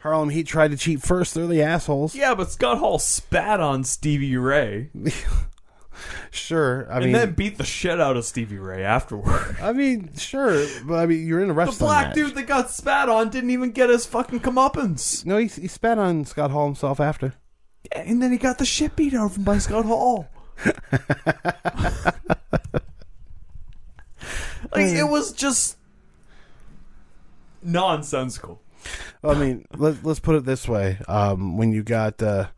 Harlem Heat tried to cheat first. They're the assholes. Yeah, but Scott Hall spat on Stevie Ray (laughs) Sure. I and mean, then beat the shit out of Stevie Ray afterward. (laughs) I mean, sure, but I mean, you're in a restaurant. The black match. dude that got spat on didn't even get his fucking comeuppance. No, he, he spat on Scott Hall himself after. And then he got the shit beat out of him by Scott Hall. (laughs) like, it was just nonsensical. I mean, let, let's put it this way: um, when you got, uh,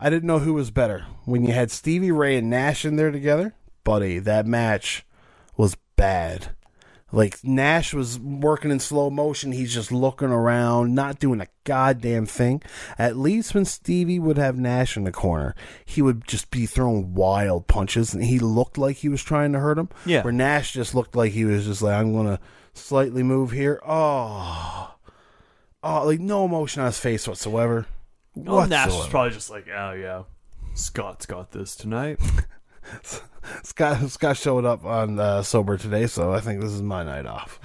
I didn't know who was better when you had Stevie Ray and Nash in there together, buddy. That match was bad. Like Nash was working in slow motion. He's just looking around, not doing a goddamn thing. At least when Stevie would have Nash in the corner, he would just be throwing wild punches, and he looked like he was trying to hurt him. Yeah. Where Nash just looked like he was just like, I'm gonna slightly move here. Oh, oh, like no emotion on his face whatsoever. Oh, Nash was probably just like, oh, yeah, Scott's got this tonight. (laughs) Scott Scott showed up on uh, sober today, so I think this is my night off.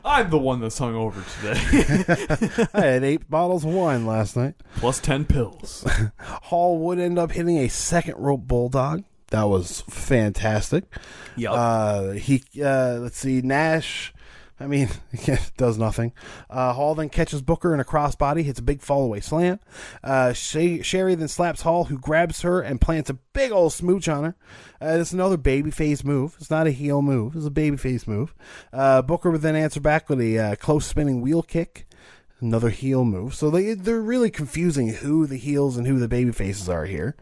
(laughs) I'm the one that's hung over today. (laughs) I had eight bottles of wine last night. Plus 10 pills. Hall would end up hitting a second rope bulldog. That was fantastic. Yup. Uh, he uh, let's see Nash. I mean, (laughs) it does nothing. Uh, Hall then catches Booker in a crossbody, hits a big fallaway slam. Uh, Shay- Sherri then slaps Hall, who grabs her and plants a big old smooch on her. Uh, it's another babyface move. It's not a heel move. It's a babyface move. Uh, Booker would then answer back with a uh, close spinning wheel kick. Another heel move. So they they're really confusing who the heels and who the baby faces are here.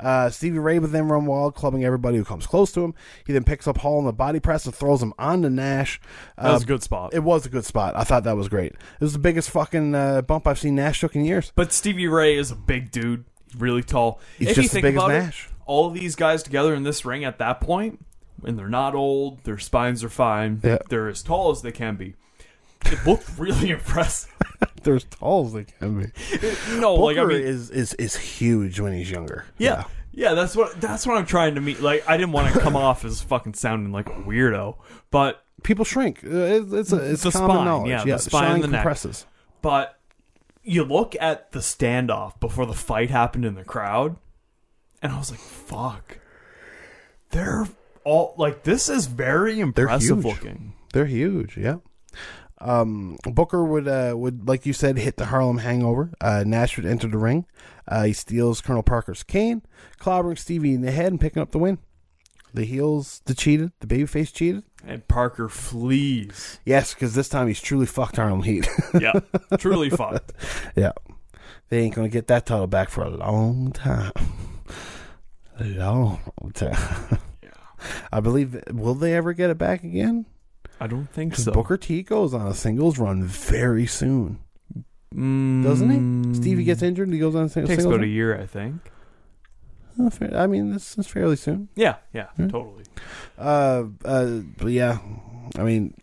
Uh, Stevie Ray would then run wild, clubbing everybody who comes close to him. He then picks up Hall in the body press and throws him onto Nash. That was Uh, a good spot. It was a good spot. I thought that was great. It was the biggest fucking uh, bump I've seen Nash took in years. But Stevie Ray is a big dude, really tall. He's if just you think big as about Nash. it, all these guys together in this ring at that point, and they're not old, their spines are fine, Yeah. they're as tall as they can be. It looked really impressive. They're as tall as they can be. No, like I Booker mean, is, is is huge when he's younger. yeah. Yeah, that's what that's what I'm trying to meet. Like, I didn't want to come off as fucking sounding like a weirdo, but People shrink. Uh, It's, it's, a, it's the common spine, knowledge. yeah, Yeah, the spine and the neck. compresses. But you look at the standoff before the fight happened in the crowd, and I was like, "Fuck, they're all like this is very They're impressive huge. looking." They're huge. Yeah. Um, Booker would uh, would like you said hit the Harlem Hangover. Uh, Nash would enter the ring. Uh, he steals Colonel Parker's cane, clobbering Stevie in the head and picking up the win. The heels, the cheated, the babyface cheated. And Parker flees. Yes, because this time he's truly fucked Harlem Heat. (laughs) Yeah, truly fucked. yeah, they ain't gonna get that title back for a long time. (laughs) A long time. Yeah, I believe. Will they ever get it back again? I don't think Because so. Booker T goes on a singles run very soon, Mm, doesn't he? Stevie gets injured and he goes on a sing- takes singles about a run. year, I think. Fair- I mean, this is fairly soon. Yeah, yeah, totally. Uh, uh, but yeah, I mean,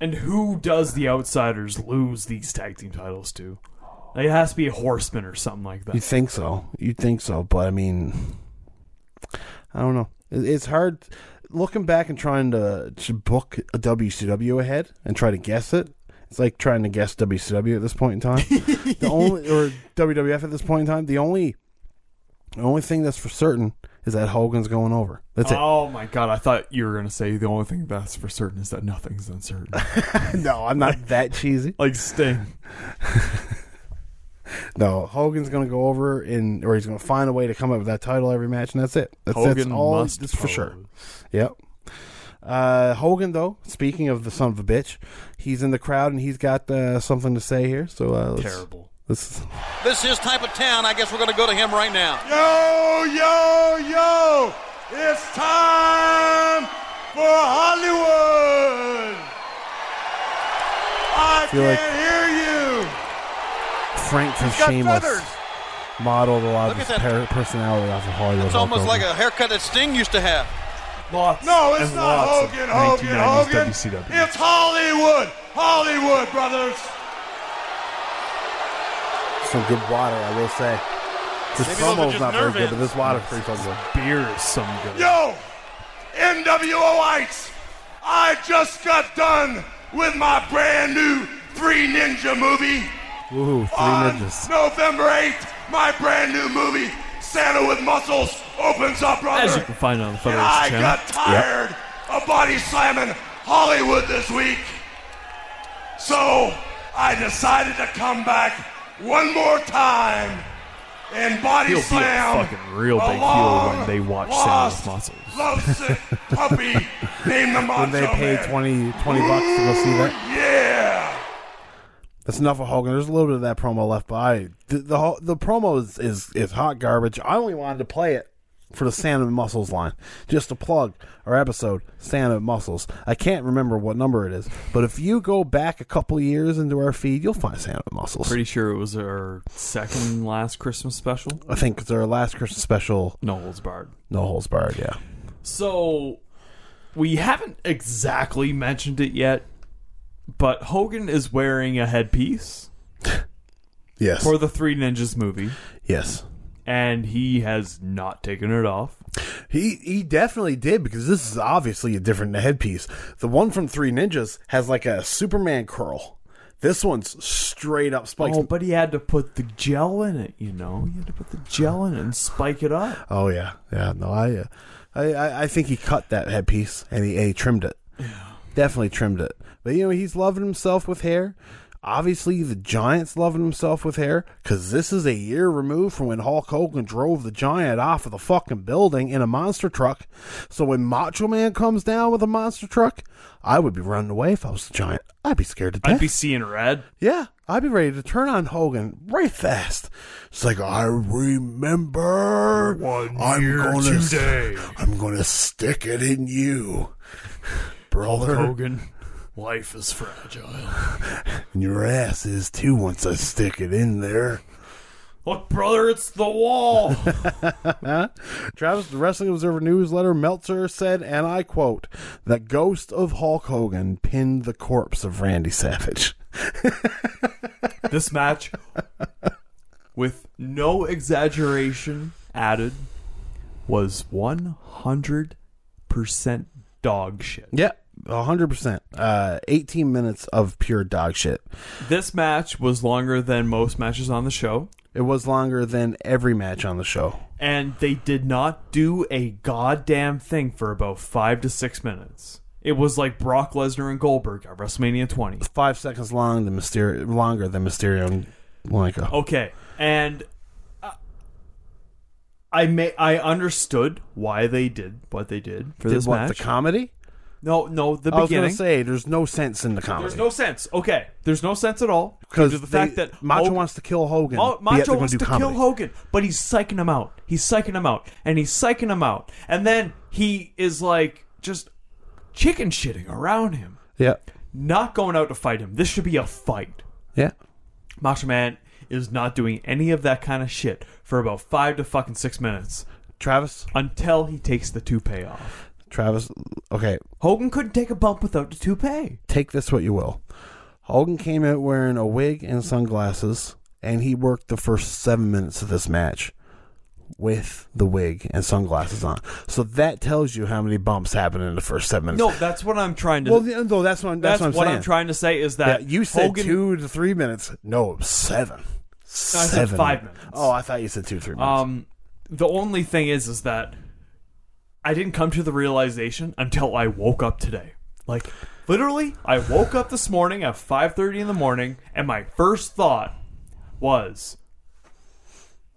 And who does the outsiders lose these tag team titles to? Like, it has to be a horseman or something like that. you think so, you think so, but I mean, I don't know. It- It's hard looking back and trying to, to book a WCW ahead and try to guess it. It's like trying to guess WCW at this point in time. the (laughs) only or WWF at this point in time. The only, the only thing that's for certain is that Hogan's going over. That's it. oh my god! I thought you were gonna say the only thing that's for certain is that nothing's uncertain. (laughs) no, I'm not that cheesy. like Sting. (laughs) No, Hogan's going to go over in, or he's going to find a way to come up with that title every match, and that's it. That's, that's all. must That's for sure. Pose. Yep. Uh, Hogan, though, speaking of the son of a bitch, he's in the crowd and he's got uh, something to say here. So uh, let's, Terrible. Let's, This is type of town. I guess we're going to go to him right now. Yo, yo, yo! It's time for Hollywood! I Feel can't like- hear you! Frank from Shameless feathers. modeled a lot Look of his per- personality off of Hollywood. It's almost like a haircut that Sting used to have. Lots. No, it's and not Hogan, Hogan, Hogan. WCW. It's Hollywood! Hollywood, brothers! Some good water, I will say. This Maybe those are promo's just not very nerve good, but this ends. water's pretty fucking good. Beer is some good. Yo! NWOites! I just got done with my brand new Three Ninja movie. Woohoo, three On ninjas. November 8th, my brand new movie, Santa with Muscles, opens up, brother. As you can find on the and Federation I channel. got tired of body slamming Hollywood this week. So I decided to come back one more time and body He'll be a slam fucking real big a heel long when they watch lost, Santa with Muscles. lovesick puppy (laughs) named the Macho When they pay Man. 20, 20 bucks to go see that. Yeah. That's enough of Hogan. There's a little bit of that promo left, but I, the the, the promo is, is is hot garbage. I only wanted to play it for the Santa Muscles line, just to plug our episode Santa Muscles. I can't remember what number it is, but if you go back a couple years into our feed, you'll find Santa Muscles. Pretty sure it was our second last Christmas special. I think it's our last Christmas special. No holds barred. No holes barred. Yeah. So we haven't exactly mentioned it yet, but Hogan is wearing a headpiece (laughs) Yes. for the Three Ninjas movie, yes. And he has not taken it off. He he definitely did because this is obviously a different headpiece. The one from Three Ninjas has like a Superman curl. This one's straight up spikes. Oh, but he had to put the gel in it. You know, he had to put the gel in it and spike it up. Oh yeah, yeah. No, I, uh, I, I, think he cut that headpiece and he, and he trimmed it. Yeah. Definitely trimmed it. But you know, he's loving himself with hair. Obviously, the Giant's loving himself with hair because this is a year removed from when Hulk Hogan drove the Giant off of the fucking building in a monster truck. So when Macho Man comes down with a monster truck, I would be running away if I was the Giant. I'd be scared to death. I'd be seeing red. Yeah, I'd be ready to turn on Hogan right fast. It's like I remember One I'm year gonna today. I'm gonna stick it in you, (laughs) brother. Hogan, life is fragile. (laughs) And your ass is too once I stick it in there. Look, brother, it's the wall. (laughs) Travis, the Wrestling Observer newsletter, Meltzer said, and I quote, "The ghost of Hulk Hogan pinned the corpse of Randy Savage." (laughs) this match, with no exaggeration added, was 100% dog shit. Yeah, hundred percent. Uh, eighteen minutes of pure dog shit. This match was longer than most matches on the show, It was longer than every match on the show. and they did not do a goddamn thing for about five to six minutes. It was like Brock Lesnar and Goldberg at WrestleMania 20. Five seconds long than Mysterio, longer than Mysterio and Malenko. Okay, and uh, I may I understood why they did what they did for Did this what, match. the comedy? No, no, the beginning. I was beginning. gonna say there's no sense in the comedy. There's no sense. Okay, there's no sense at all because to the fact that Macho Hogan- wants to kill Hogan. Yet Macho they're gonna wants do to comedy. kill Hogan, but he's psyching him out. He's psyching him out, and he's psyching him out, and then he is like just chicken shitting around him, Yeah, not going out to fight him. This should be a fight. yeah. Macho Man is not doing any of that kind of shit for about five to fucking six minutes Travis, until he takes the toupee off. Travis. Okay, Hogan couldn't take a bump without the toupee. take this what you will. Hogan came out wearing a wig and sunglasses, and he worked the first seven minutes of this match with the wig and sunglasses on. So that tells you how many bumps happened in the first seven minutes. No, that's what I'm trying to. well, yeah, no, that's what I'm, that's, that's what I'm saying. I'm trying to say is Yeah, that you said Hogan, two to three minutes. No, was seven. said five minutes. Oh, I thought you said two, three minutes. Um, the only thing is, is that I didn't come to the realization until I woke up today. Like literally, I woke up this morning at five thirty in the morning, and my first thought was.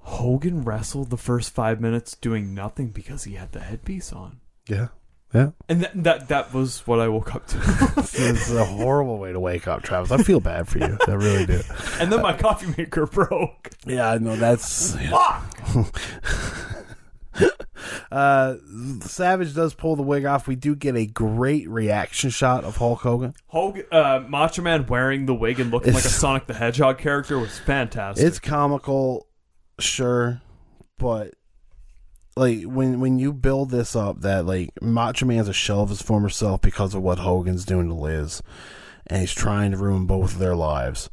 Hogan wrestled the first five minutes doing nothing because he had the headpiece on, yeah, yeah. and that that, that was what I woke up to. (laughs) This is a horrible way to wake up, Travis. I feel bad for you. I really do. and then my coffee maker (laughs) broke. Yeah, I know that's. Fuck! (laughs) (laughs) Uh, Savage does pull the wig off. We do get a great reaction shot of Hulk Hogan. Hogan, uh, Macho Man wearing the wig and looking like a Sonic the Hedgehog character was fantastic. It's comical, sure, but like when when you build this up, that like Macho Man's a shell of his former self because of what Hogan's doing to Liz, and he's trying to ruin both of their lives.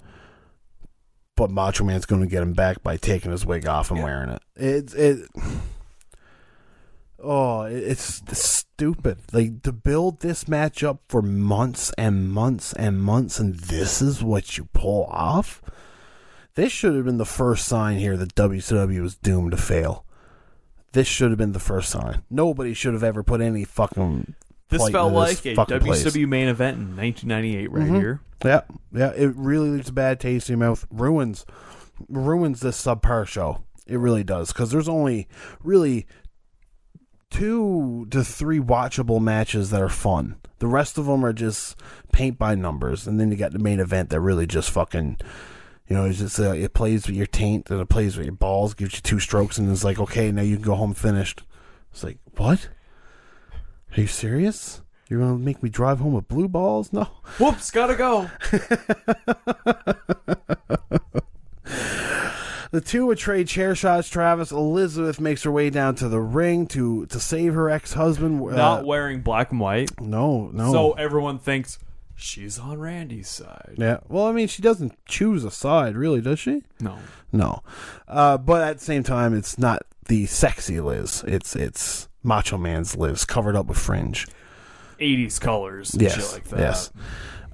But Macho Man's going to get him back by taking his wig off and wearing it. It's it. Oh, it's stupid. Like to build this match up for months and months and months, and this is what you pull off. This should have been the first sign here that WCW was doomed to fail. This should have been the first sign. Nobody should have ever put any fucking. This felt like a fucking place. WCW main event in 1998 right Mhm. here. Yeah, yeah. It really leaves a bad taste in your mouth. Ruins, ruins this subpar show. It really does because there's only really two to three watchable matches that are fun. The rest of them are just paint by numbers, and then you got the main event that really just fucking. You know, it's just uh, it plays with your taint and it plays with your balls, gives you two strokes, and it's like, okay, now you can go home finished. It's like, what? Are you serious? You're gonna make me drive home with blue balls? No. Whoops, gotta go. (laughs) The two would trade chair shots. Travis Elizabeth makes her way down to the ring to to save her ex husband. Not wearing black and white. no, no. So everyone thinks she's on Randy's side. yeah. Well, I mean, she doesn't choose a side, really, does she? No. No. Uh, but at the same time, it's not the sexy Liz. It's it's Macho Man's Liz, covered up with fringe. 80s colors and yes, shit like that. Yes.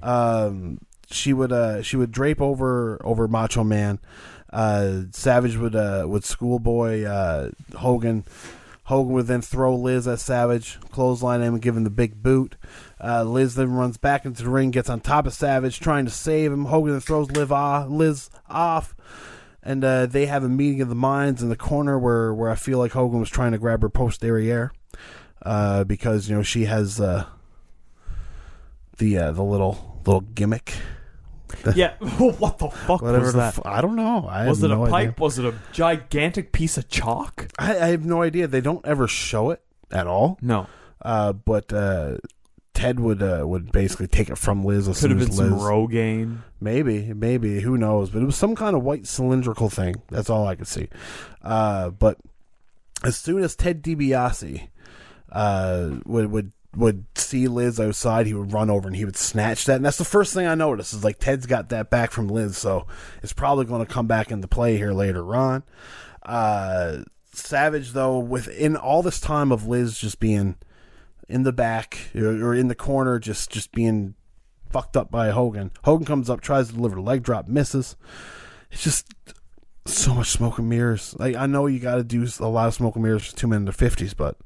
Um, she would uh she would drape over over Macho Man. Uh, Savage would uh would schoolboy uh Hogan. Hogan would then throw Liz at Savage, clothesline him, and give him the big boot. Uh, Liz then runs back into the ring, gets on top of Savage, trying to save him. Hogan then throws Liv off, Liz off, and uh, they have a meeting of the minds in the corner where, where I feel like Hogan was trying to grab her posterior uh, because you know she has uh, the uh, the little little gimmick. (laughs) Yeah. (laughs) what the fuck Whatever was the that? f- I don't know. I was have it no a idea. pipe? Was it a gigantic piece of chalk? I, I have no idea. They don't ever show it at all. No. Uh, but uh, Ted would uh, would basically take it from Liz. As Could have soon been as some Liz, Rogaine. Maybe, maybe who knows? But it was some kind of white cylindrical thing. That's all I could see. Uh, but as soon as Ted DiBiase uh, would would would see Liz outside, he would run over and he would snatch that. And that's the first thing I noticed is like Ted's got that back from Liz, so it's probably going to come back into play here later on. Uh, Savage though, within all this time of Liz just being in the back or, in the corner, just just being fucked up by Hogan. Hogan comes up, tries to deliver a leg drop, misses. It's just so much smoke and mirrors. Like I know you got to do a lot of smoke and mirrors for two men in their fifties, but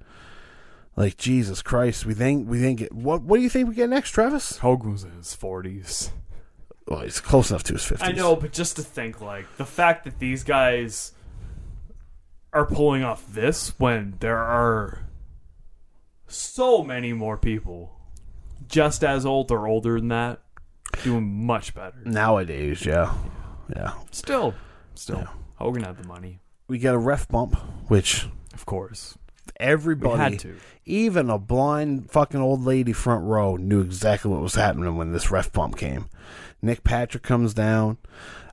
like Jesus Christ, we think we think it, what what do you think we get next, Travis? Hogan was in his forties. Well, he's close enough to his fifties. I know, but just to think, like the fact that these guys are pulling off this when there are so many more people just as old or older than that doing much better. nowadays. Yeah, yeah. Still, still, Hogan had the money, We got a ref bump, which of course. Everybody, We had to. even a blind fucking old lady front row, knew exactly what was happening when this ref bump came. Nick Patrick comes down.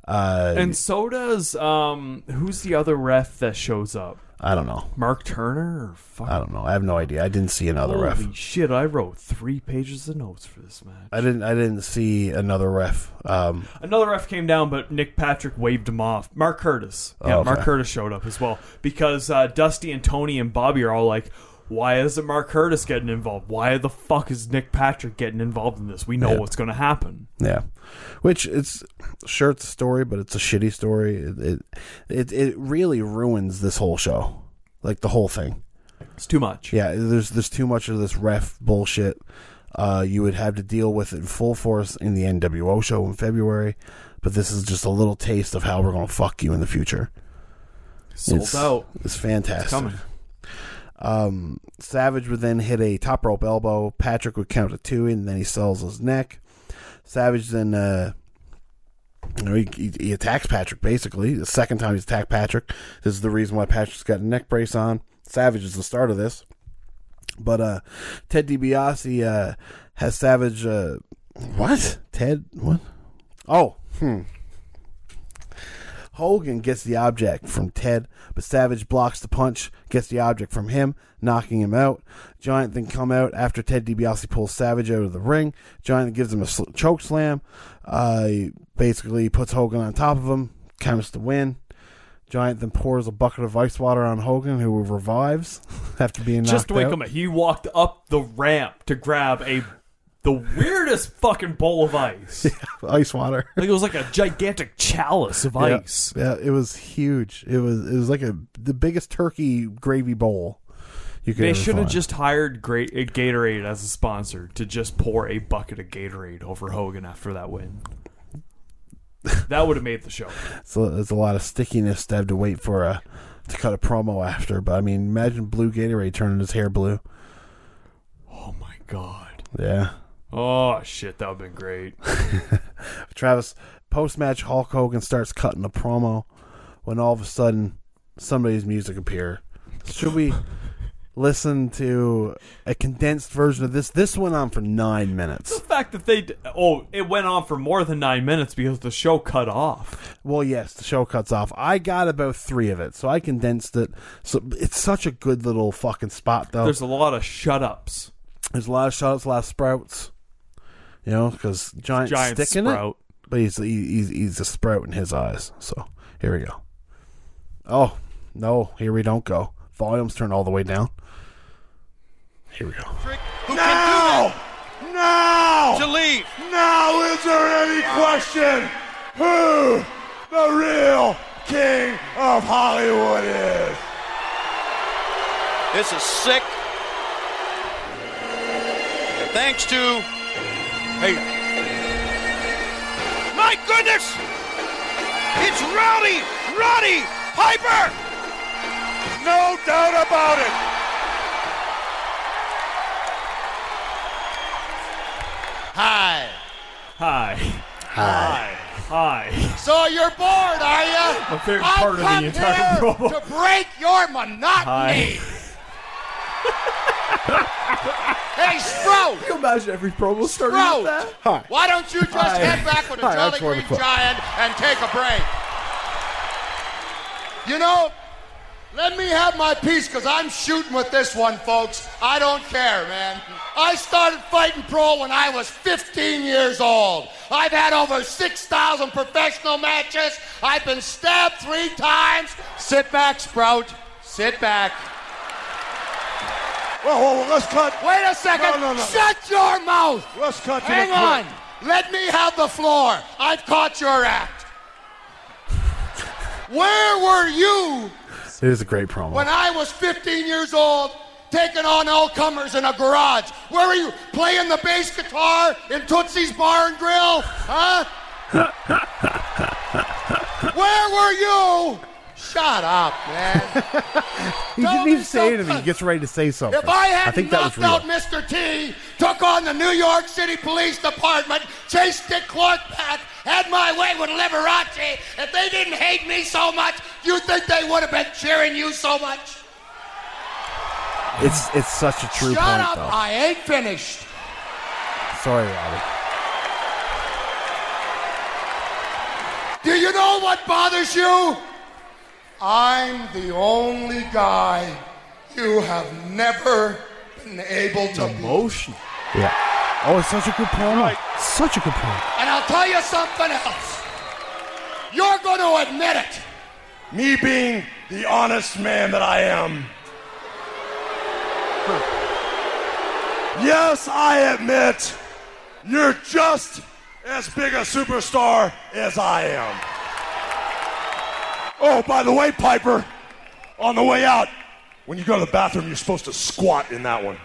Uh, And so does um who's the other ref that shows up? I don't know. Mark Turner or fuck I don't know. I have no idea. I didn't see another Holy ref. shit, I wrote three pages of notes for this match. I didn't. I didn't see another ref. Um, Another ref came down, but Nick Patrick waved him off. Mark Curtis. Yeah, Oh, okay. Mark Curtis showed up as well. Because uh, Dusty and Tony and Bobby are all like, why isn't Mark Curtis getting involved? Why the fuck is Nick Patrick getting involved in this? We know Yeah. what's going to happen. Yeah, which it's sure it's a story, but it's a shitty story. It it it, it really ruins this whole show, like the whole thing. It's too much. Yeah, there's there's too much of this ref bullshit. Uh, you would have to deal with it in full force in the NWO show in February, but this is just a little taste of how we're gonna fuck you in the future. Sold it's, out. It's fantastic. It's coming. Um, Savage would then hit a top rope elbow. Patrick would count to two, and then he sells his neck. Savage then, uh, you know, he, he, he attacks Patrick basically. The second time he's attacked Patrick. This is the reason why Patrick's got a neck brace on. Savage is the start of this. But uh, Ted DiBiase uh, has Savage. Uh, what? Ted? What? Oh, hmm. Hogan gets the object from Ted, but Savage blocks the punch, gets the object from him, knocking him out. Giant then come out after Ted DiBiase pulls Savage out of the ring. Giant gives him a sl- choke slam. Uh, basically puts Hogan on top of him, counts the win. Giant then pours a bucket of ice water on Hogan, who revives (laughs) after being knocked Just wait out. a minute. He walked up the ramp to grab a the weirdest fucking bowl of ice. (laughs) ice water. (laughs) Like it was like a gigantic chalice of Yeah. ice. Yeah, it was huge. It was it was like a the biggest turkey gravy bowl you could They ever should have find. just hired Great uh, Gatorade as a sponsor to just pour a bucket of Gatorade over Hogan after that win. that would have made the show. (laughs) So there's a lot of stickiness to have to wait for a to cut a promo after. But I mean, imagine blue Gatorade turning his hair blue. Oh my god. Yeah, Oh shit, that would have been great. (laughs) Travis. Post match, Hulk Hogan starts cutting a promo when all of a sudden somebody's music appear. Should we (laughs) listen to a condensed version of this? This went on for nine minutes. the fact that they d- oh, it went on for more than nine minutes because the show cut off. Well, yes, the show cuts off. I got about three of it, so I condensed it. So it's such a good little fucking spot, though. There's a lot of shut ups. There's a lot of shots, a lot of sprouts. You know, because giant, Giant stick in sprout. it, but he's he, he's he's a sprout in his eyes. So here we go. Oh no, here we don't go. Volumes turn all the way down. Here we go. Who Now! Now! to leave? Now is there any question who the real king of Hollywood is? This is sick. Thanks to. Hey. My goodness! It's Rowdy! Roddy Piper! No doubt about it. Hi. Hi. Hi. Hi. So you're bored, are you? My favorite I've part of the come entire here (laughs) promo. to break your monotony. (laughs) hey, Sprout! Can you imagine every promo starting Sprout! with that? Hi. Why don't you just Hi. head back with a Hi, Jolly Green wonderful. Giant and take a break? You know, let me have my piece because I'm shooting with this one, folks. I don't care, man. I started fighting pro when I was 15 years old. I've had over 6,000 professional matches. I've been stabbed three times. Sit back, Sprout. Sit back. Whoa, whoa, whoa, let's cut. Wait a second. No, no, no. Shut your mouth. Let's cut to Hang the on. quick. Let me have the floor. I've caught your act. Where were you It is a great promo. when I was 15 years old, taking on all comers in a garage? Where were you playing the bass guitar in Tootsie's Bar and Grill? Huh? (laughs) Where were you? Shut up, man. (laughs) he Tell didn't even say anything. He gets ready to say something. If I hadn't think that was knocked real. out Mr. T, took on the New York City Police Department, chased Dick Clark back, had my way with Liberace, if they didn't hate me so much, you think they would have been cheering you so much? It's it's such a true Shut point, up, though. I ain't finished. Sorry, Robbie. Do you know what bothers you? I'm the only guy you have never been able to Emotion. Yeah. Oh, it's such a good promo. Such a good promo. And I'll tell you something else. You're going to admit it. Me being the honest man that I am. Yes, I admit you're just as big a superstar as I am. Oh, by the way, Piper, on the way out, when you go to the bathroom, you're supposed to squat in that one.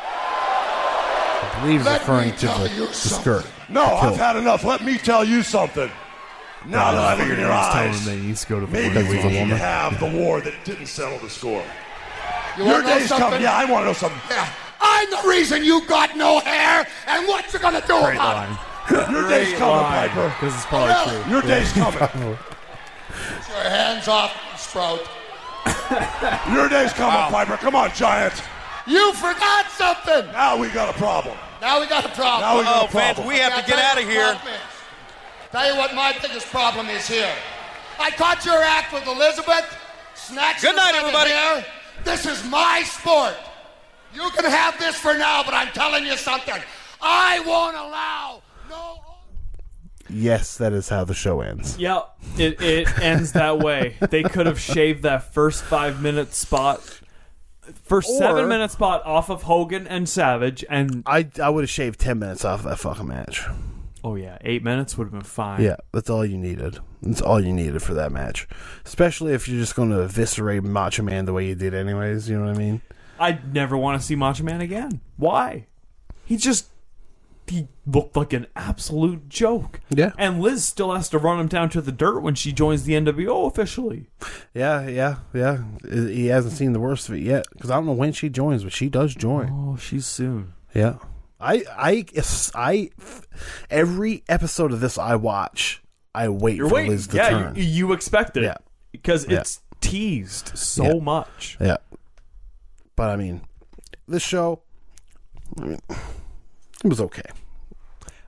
I believe he's referring to the, the skirt. No, The I've had enough. Let me tell you something. Now that I look in your He's telling eyes, him that he needs to go to the maybe Because we he's a need to woman. have the war that didn't settle the score. You Your day's coming. Yeah, I want to know something. Yeah. I'm the reason you got no hair, and what you gonna do Great about line. Your day's coming, Piper. Because it's probably Really? true. Your day's coming. It? Your hands off, Sprout. (coughs) Your day's coming, Piper. Come on, Giant. You forgot something. Now we got a problem. Now we got a problem. Now we got Oh, a fans, problem. we have I'll to get out of here. the problem is. Tell you what my biggest problem is here. I caught your act with Elizabeth. Snatched Good night, everybody. hair. This is my sport. You can have this for now, but I'm telling you something. I won't allow no. Yes, that is how the show ends. Yeah, it, it ends that way. They could have shaved that first five minute spot, first Or- seven minute spot off of Hogan and Savage, and I I would have shaved ten minutes off that fucking match. oh yeah, eight minutes would have been fine. Yeah, that's all you needed. That's all you needed for that match. Especially if you're just going to eviscerate Macho Man the way you did, anyways. You know what I mean? I'd never want to see Macho Man again. Why? He just he looked like an absolute joke. Yeah. And Liz still has to run him down to the dirt when she joins the NWO officially. Yeah, yeah, yeah. He hasn't seen the worst of it yet because I don't know when she joins, but she does join. Oh, she's soon. Yeah. I, I, I, every episode of this I watch, I wait You're for waiting. Liz to yeah, turn. you, you expected Yeah. it because Yeah. it's teased so Yeah. much. Yeah. But I mean, this show, I mean, it was okay.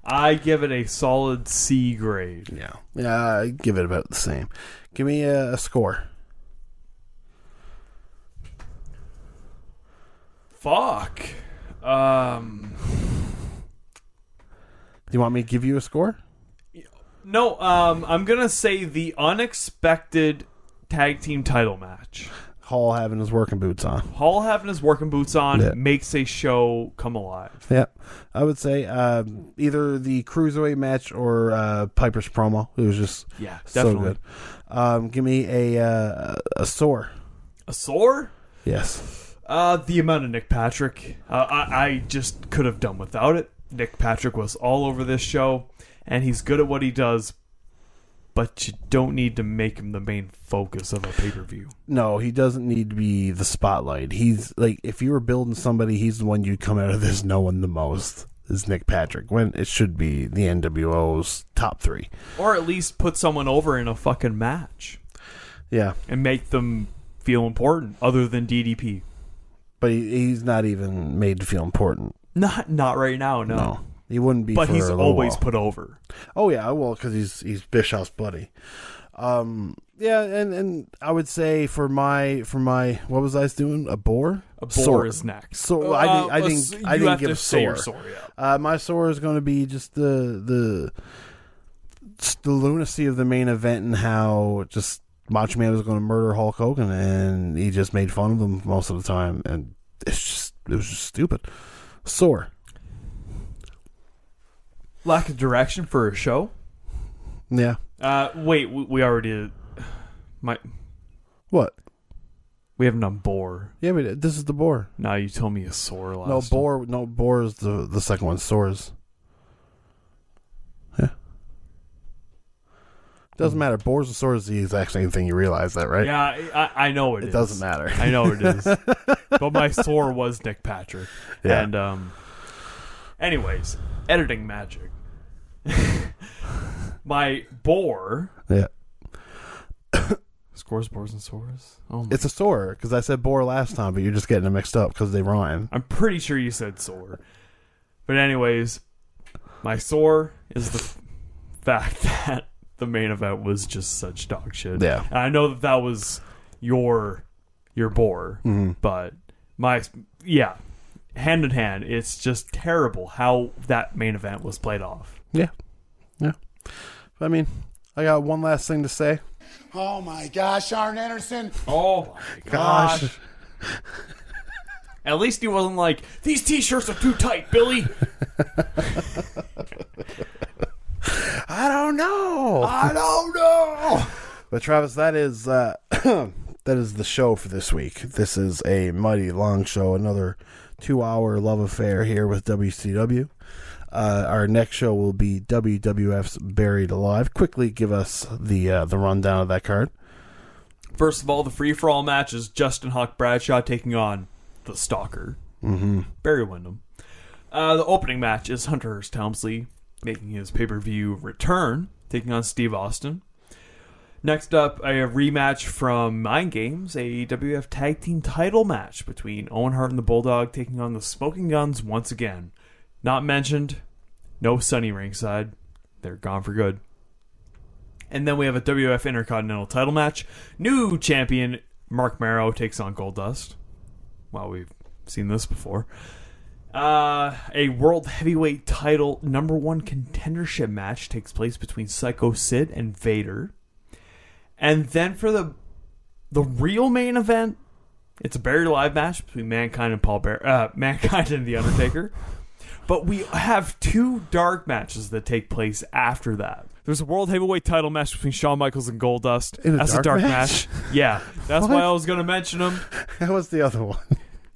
I give it a solid C grade. Yeah. Yeah, I give it about the same. Give me a, a score. Fuck. Um. Do you want me to give you a score? No. Um. I'm gonna say the unexpected tag team title match. Hall having his working boots on. Hall having his working boots on Yeah. makes a show come alive. Yeah, I would say um, either the cruiserweight match or uh, Piper's promo. It was just Yeah, so good. Um, give me a uh, a sore. A sore? Yes. Uh, the amount of Nick Patrick. Uh, I, I just could have done without it. Nick Patrick was all over this show, and he's good at what he does, but you don't need to make him the main focus of a pay per view. No, he doesn't need to be the spotlight. He's like if you were building somebody, he's the one you'd come out of this (laughs) knowing the most. Is Nick Patrick when it should be the NWO's top three? Or at least put someone over in a fucking match Yeah, and make them feel important, other than DDP. but he, he's not even made to feel important. Not not right now, no. No, he wouldn't be. But he's always while. put over. Oh yeah, well, because he's he's Bischoff's buddy. Um, yeah, and and I would say for my for my what was I doing? A bore. A bore Sore. is next. So Uh, I didn't. I s- I didn't give a sore. sore, yeah. Uh, my sore is going to be just the the the lunacy of the main event and how just Macho Man was going to murder Hulk Hogan, and he just made fun of him most of the time, and it's just it was just stupid, sore. Lack of direction for a show. Yeah. Uh, wait, we, we already my What? we haven't done bore. Yeah, but this is the boar. No, you told me a sore last. No time. boar. No boar is the the second one. Sores. Yeah. Doesn't matter. Boars and sores is the exact same thing. You realize that, right? Yeah, I, I know it. It is. It doesn't matter. I know it is. (laughs) but my sore was Nick Patrick. Yeah. And um. Anyways, editing magic. (laughs) my bore Yeah. (coughs) scores, bores, and sores. Oh, my. It's a sore because I said boar last time, but you're just getting them mixed up because they rhyme. I'm pretty sure you said sore. But anyways, my sore is the f- fact (laughs) that the main event was just such dog shit. Yeah. And I know that that was your your bore, Mhm. but my yeah, hand in hand, it's just terrible how that main event was played off. Yeah. Yeah. I mean, I got one last thing to say. Oh my gosh, Arn Anderson. Oh my Gosh. gosh. At least he wasn't like, these t shirts are too tight, Billy. (laughs) I don't know. I don't know. But Travis, that is uh, (clears throat) that is the show for this week. This is a mighty long show, another two-hour love affair here with WCW. Uh, our next show will be WWF's Buried Alive. Quickly give us the uh, the rundown of that card. First of all, the free for all match is Justin Hawk Bradshaw taking on the Stalker, Mm-hmm. Barry Windham. Uh, the opening match is Hunter Hearst Helmsley making his pay per view return, taking on Steve Austin. Next up, a rematch from Mind Games, a WF Tag Team title match between Owen Hart and the Bulldog taking on the Smoking Guns once again. Not mentioned, no Sunny ringside. They're gone for good. And then we have a WF Intercontinental title match. New champion Marc Mero takes on Goldust. Well, we've seen this before. Uh, a world heavyweight title number one contendership match takes place between Psycho Sid and Vader. And then for the the real main event, it's a buried alive match between Mankind and Paul Bear, uh, (laughs) Mankind and the Undertaker. But we have two dark matches that take place after that. There's a world heavyweight title match between Shawn Michaels and Goldust. In a That's dark a dark match? match. Yeah, that's why I was going to mention them. (laughs) That was the other one.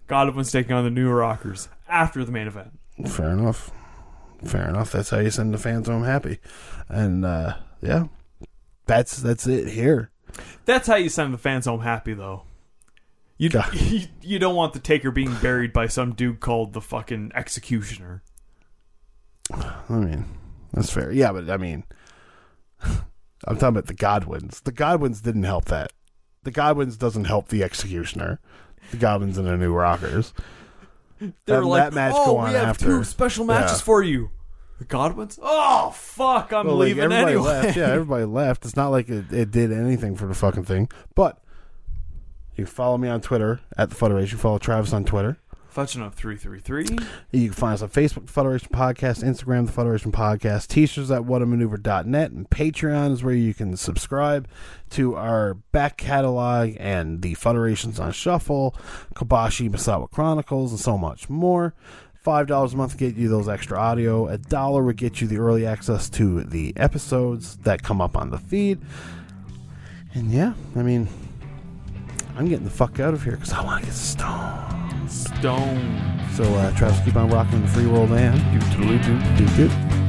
Godwin's taking on the New Rockers after the main event. Fair enough. Fair enough. That's how you send the fans home happy. And uh, yeah, that's that's it here. That's how you send the fans home happy, though. You, (laughs) you you don't want the Taker being buried by some dude called the fucking Executioner. I mean, that's fair. Yeah, but I mean, (laughs) I'm talking about the Godwins. The Godwins didn't help that. The Godwins doesn't help the Executioner. The Godwins and the New Rockers. They That- like, that match "Oh, go we on have after. two special matches Yeah. for you." The Godwins. Oh fuck! I'm Well, like, leaving everybody anyway. left. Yeah, (laughs) everybody left. It's not like it, it did anything for the fucking thing. But you can follow me on Twitter at the Federation. Follow Travis on Twitter. Fetching up three three three. You can find us on Facebook, Federation Podcast, Instagram, the Federation Podcast, t-shirts at whatamaneuver.net, and Patreon is where you can subscribe to our back catalog and the Federations on Shuffle, Kobashi Misawa Chronicles, and so much more. Five dollars a month get you those extra audio. A dollar would get you the early access to the episodes that come up on the feed. And yeah, I mean, I'm getting the fuck out of here because I want to get stoned. Stone. So, uh, Travis, keep on rocking the free world and do do do do.